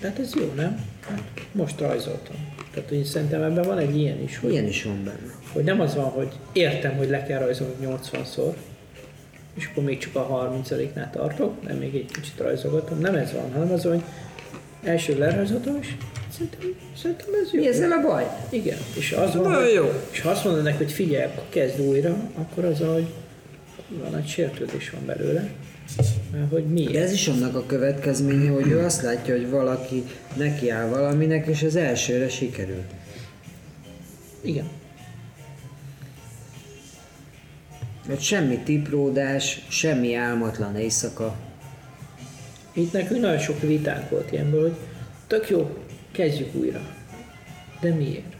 tehát ez jó, nem? Hát most rajzoltam. Tehát hogy szerintem ebben van egy ilyen is, hogy, Ilyen is van benne. hogy nem az van, hogy értem, hogy le kell rajzolni 80-szor, és akkor még csak a 30-nál tartok, nem még egy kicsit rajzolgatom. Nem ez van, hanem az, hogy első lerajzoltam, és szerintem, szerintem ez jó. Mi ezzel a baj? Igen, és az van, Nagyon hogy, jó. és ha azt mondanak, hogy figyelj, akkor kezd újra, akkor az, hogy van egy sértődés van belőle. Mert hogy De miért? ez is annak a következménye, hogy ő azt látja, hogy valaki nekiáll valaminek, és az elsőre sikerül. Igen. Hogy semmi tipródás, semmi álmatlan éjszaka. Itt nekünk nagyon sok vitánk volt ilyenből, hogy tök jó, kezdjük újra. De miért?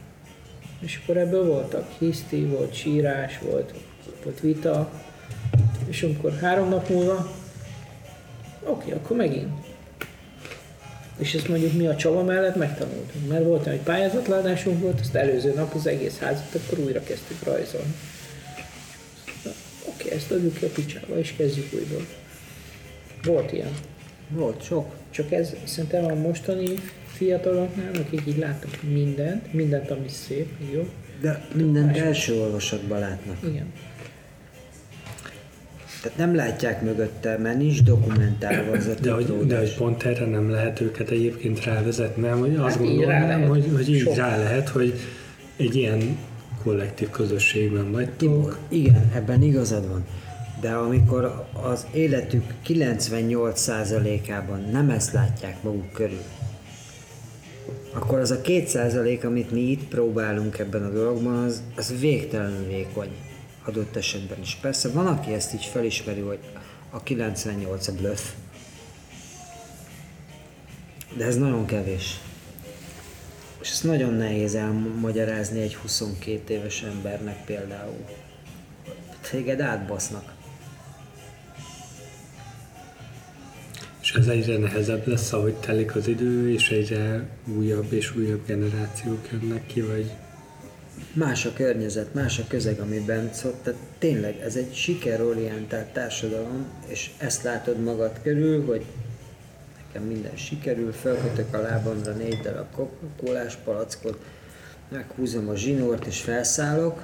És akkor ebből voltak hiszti, volt sírás, volt, volt vita, és amikor három nap múlva, oké, akkor megint. És ezt mondjuk mi a Csaba mellett megtanultunk, mert volt egy pályázatladásunk volt, azt előző nap az egész házat, akkor újra kezdtük rajzolni. Ezt adjuk ki a picsába, és kezdjük újból. Volt ilyen. Volt sok. Csak ez szerintem a mostani fiataloknál, akik így látnak mindent, mindent, ami szép, jó, De mindent első olvasatban látnak. igen. Tehát nem látják mögötte, mert nincs dokumentálva az a De hogy, de hogy pont erre nem lehet őket egyébként rávezetni, nem? Hogy azt Hát gondolnám, hogy, hogy így Sok. rá lehet, hogy egy ilyen kollektív közösségben vagytok, Igen, ebben igazad van. De amikor az életük 98%-ában nem ezt látják maguk körül, akkor az a 2% amit mi itt próbálunk ebben a dologban, az, az végtelenül vékony adott esetben is. Persze van, aki ezt így felismeri, hogy a 98 a bluff, de ez nagyon kevés. És ezt nagyon nehéz elmagyarázni egy 22 éves embernek például. Téged átbasznak. és ez egyre nehezebb lesz, ahogy telik az idő, és egyre újabb és újabb generációk jönnek ki, vagy Más a környezet, más a közeg, amiben szóval, tehát tényleg ez egy sikerorientált társadalom, és ezt látod magad körül, hogy nekem minden sikerül, felkötök a lábamra négy darab coca palackot, meghúzom a zsinort és felszállok.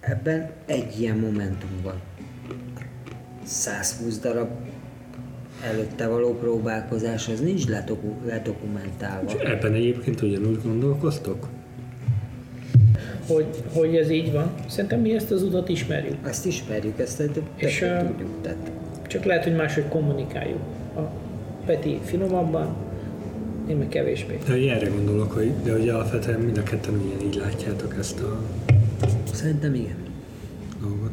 Ebben egy ilyen momentum van. 120 darab előtte való próbálkozás, az nincs ledoku- ledokumentálva. és ebben egyébként ugyanúgy gondolkoztok? Hogy, hogy ez így van. Szerintem mi ezt az utat ismerjük. Ezt ismerjük, ezt egy És, és, ö, tudjuk. Tehát Csak lehet, hogy máshogy kommunikáljuk. A Peti finomabban, én meg kevésbé. De hogy erre gondolok, hogy, de hogy alapvetően mind a ketten ugyanígy látjátok ezt a szerintem igen. dolgot.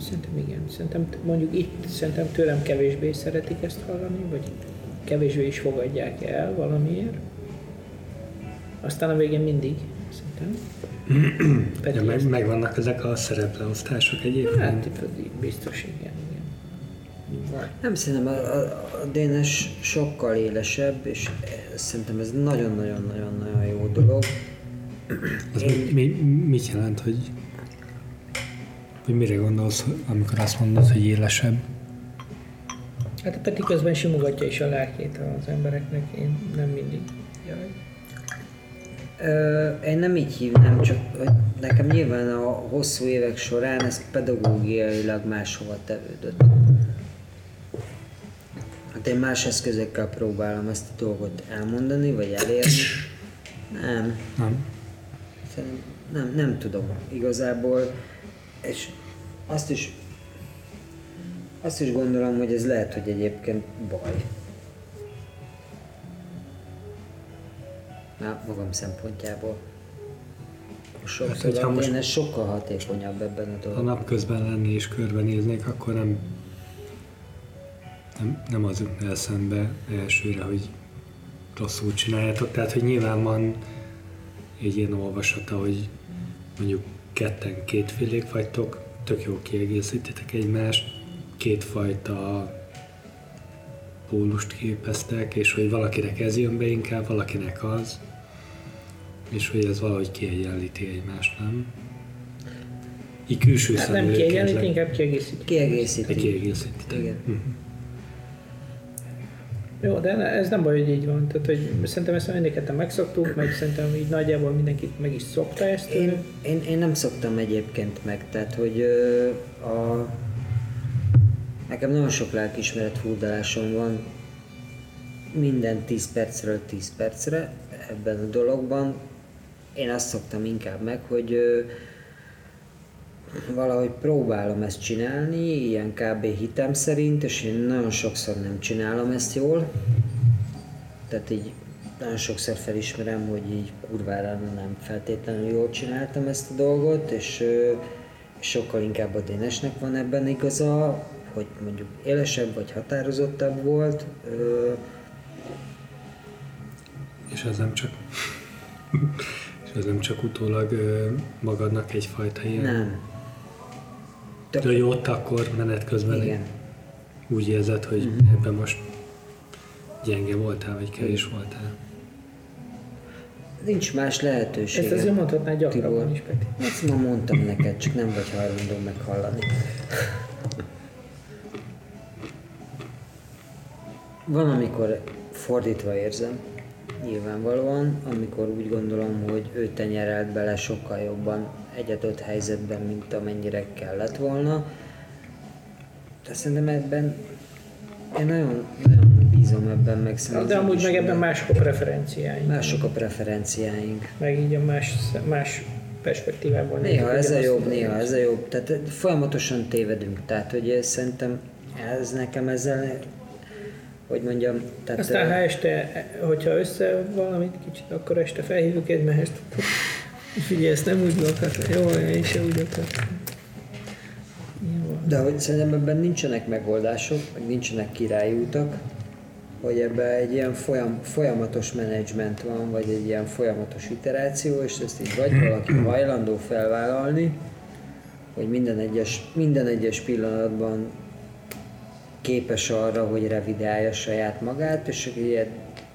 Szerintem igen. Szerintem mondjuk itt szerintem tőlem kevésbé szeretik ezt hallani, vagy kevésbé is fogadják el valamiért. Aztán a végén mindig, szerintem. Ja, meg, ezt- megvannak ezek a szerepleosztások egyébként. Hát pedig biztos igen, igen. Vagy. Nem szerintem, a, a, a DNS sokkal élesebb, és szerintem ez nagyon-nagyon-nagyon-nagyon jó dolog. Ez mi, mi, mit jelent, hogy, hogy mire gondolsz, amikor azt mondod, hogy élesebb? Hát a Peti közben simogatja is a lelkét az embereknek, én nem mindig. Jaj. Ö, én nem így hívnám, csak nekem nyilván a hosszú évek során ez pedagógiailag máshova tevődött. Hát én más eszközökkel próbálom ezt a dolgot elmondani, vagy elérni. Nem, Nem? Szerintem nem, nem tudom igazából, és azt is, azt is gondolom, hogy ez lehet, hogy egyébként baj. Már magam szempontjából. Sokszor hogyha hát, most- én ez sokkal hatékonyabb ebben a Ha dologban. napközben lenni és körbenéznék, akkor nem, nem, nem az jutna eszembe elsőre, hogy rosszul csináljátok. Tehát, hogy nyilván van egy ilyen olvasata, hogy mondjuk ketten kétfélék vagytok, tök jó kiegészítitek egymást, kétfajta pólust képeztek, és hogy valakinek ez jön be inkább, valakinek az, és hogy ez valahogy kiegyenlíti egymást, nem? Így külső Hát nem kiegyenlít, le- inkább kiegészít. Kiegészíti. kiegészítitek. Igen. Jó, de ez nem baj, hogy így van. Tehát, hogy szerintem ezt mind ketten megszoktuk, meg szerintem így nagyjából mindenkit meg is szokta ezt. Én, én, én nem szoktam egyébként meg, tehát hogy ö, a, nekem nagyon sok lelkismeret furdalásom van minden 10 percről 10 percre ebben a dologban. Én azt szoktam inkább meg, hogy valahogy próbálom ezt csinálni, ilyen kb. hitem szerint, és én nagyon sokszor nem csinálom ezt jól. Tehát így nagyon sokszor felismerem, hogy így kurvára nem feltétlenül jól csináltam ezt a dolgot, és, sokkal inkább a Dénesnek van ebben igaza, hogy mondjuk élesebb vagy határozottabb volt. És ez nem csak ez nem csak utólag ö, magadnak egyfajta ilyen... nem. De hogy ott akkor menet közben Igen. úgy érzed, hogy uh-huh. ebben most gyenge voltál, vagy kevés voltál. Nincs más lehetőség. Ezt azért mondhatnád gyakrabban is, Peti. Ezt ma mondtam neked, csak nem vagy hajlandó meghallani. Van, amikor fordítva érzem, nyilvánvalóan, amikor úgy gondolom, hogy ő tenyerelt bele sokkal jobban egyet-öt helyzetben, mint amennyire kellett volna. De szerintem ebben én nagyon, nagyon bízom ebben, meg szerintem De amúgy meg ebben mások a preferenciáink. mások a preferenciáink. Meg így a más, más perspektívából. Néha ez a jobb, néha ez a jobb. Tehát folyamatosan tévedünk. Tehát, hogy szerintem ez nekem ezzel, hogy mondjam, tehát Aztán ha este, hogyha össze valamit kicsit, akkor este felhívjuk egymást. Figyelj, ezt nem úgy akartam. Jó, én se úgy akartam. De hogy szerintem ebben nincsenek megoldások, meg nincsenek királyi utak, hogy ebben egy ilyen folyam, folyamatos menedzsment van, vagy egy ilyen folyamatos iteráció, és ezt így vagy valaki hajlandó felvállalni, hogy minden egyes, minden egyes pillanatban képes arra, hogy revidálja saját magát, és, ilyet,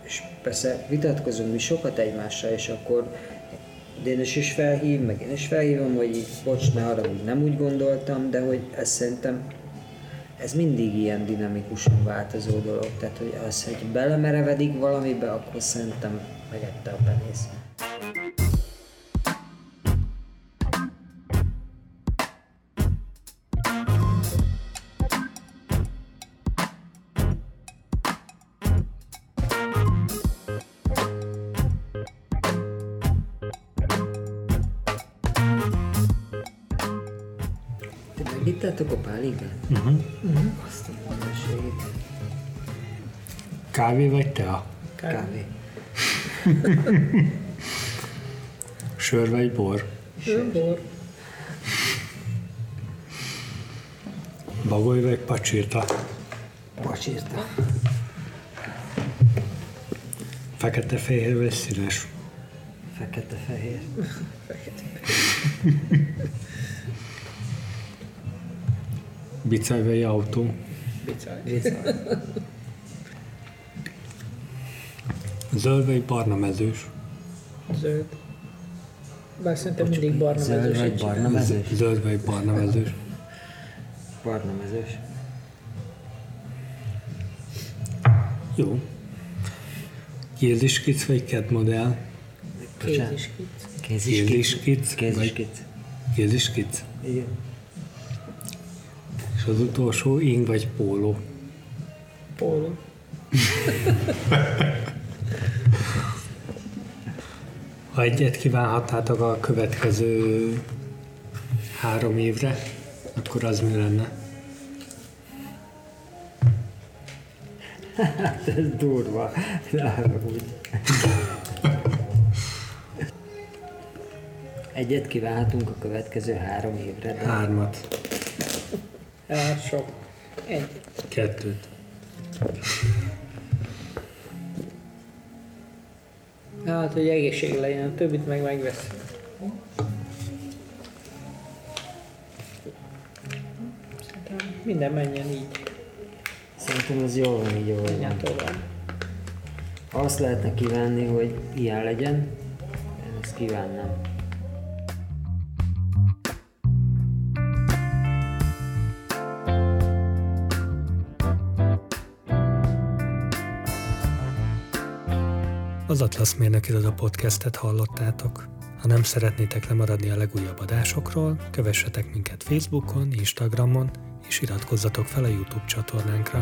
és persze vitatkozunk mi sokat egymással, és akkor Dénes is felhív, meg én is felhívom, hogy bocs, ne arra, hogy nem úgy gondoltam, de hogy ez szerintem ez mindig ilyen dinamikusan változó dolog. Tehát, hogy az, hogy belemerevedik valamibe, akkor szerintem megette a penész. Megittátok a pálinkát? Uh-huh. Azt a. Kávé vagy tea? Kávé. Sör vagy bor? Bor. Bagoly vagy pacsirta? Pacsírta. Fekete-fehér vagy színes? Fekete-fehér. Bicaj vagy autó? Viccelj. Viccelj. Zöld vagy barna mezős? Zöld. Bár szerintem mindig barna Zöld mezős vagy egy barna mezős? Zöld vagy barna mezős? Barna mezős. Jó. Kéziskic vagy CAD modell? kéziskit. Kéziskic? Kéziskic. Kéziskic? Igen. És az utolsó ing vagy póló? Póló. Ha egyet kívánhatnátok a következő három évre, akkor az mi lenne? Ez durva. Egyet kívánhatunk a következő három évre, de Hármat, Sok. Egy. kettőt. Hát, hogy egészség legyen, a többit meg megvesz. Szerintem minden menjen így, szerintem ez jól van így, ahogy van. tovább. Azt lehetne kívánni, hogy ilyen legyen, én ezt kívánnám. Az Atlasz Mérnök Iroda podcastet hallottátok. Ha nem szeretnétek lemaradni a legújabb adásokról, kövessetek minket Facebookon, Instagramon, és iratkozzatok fel a YouTube csatornánkra.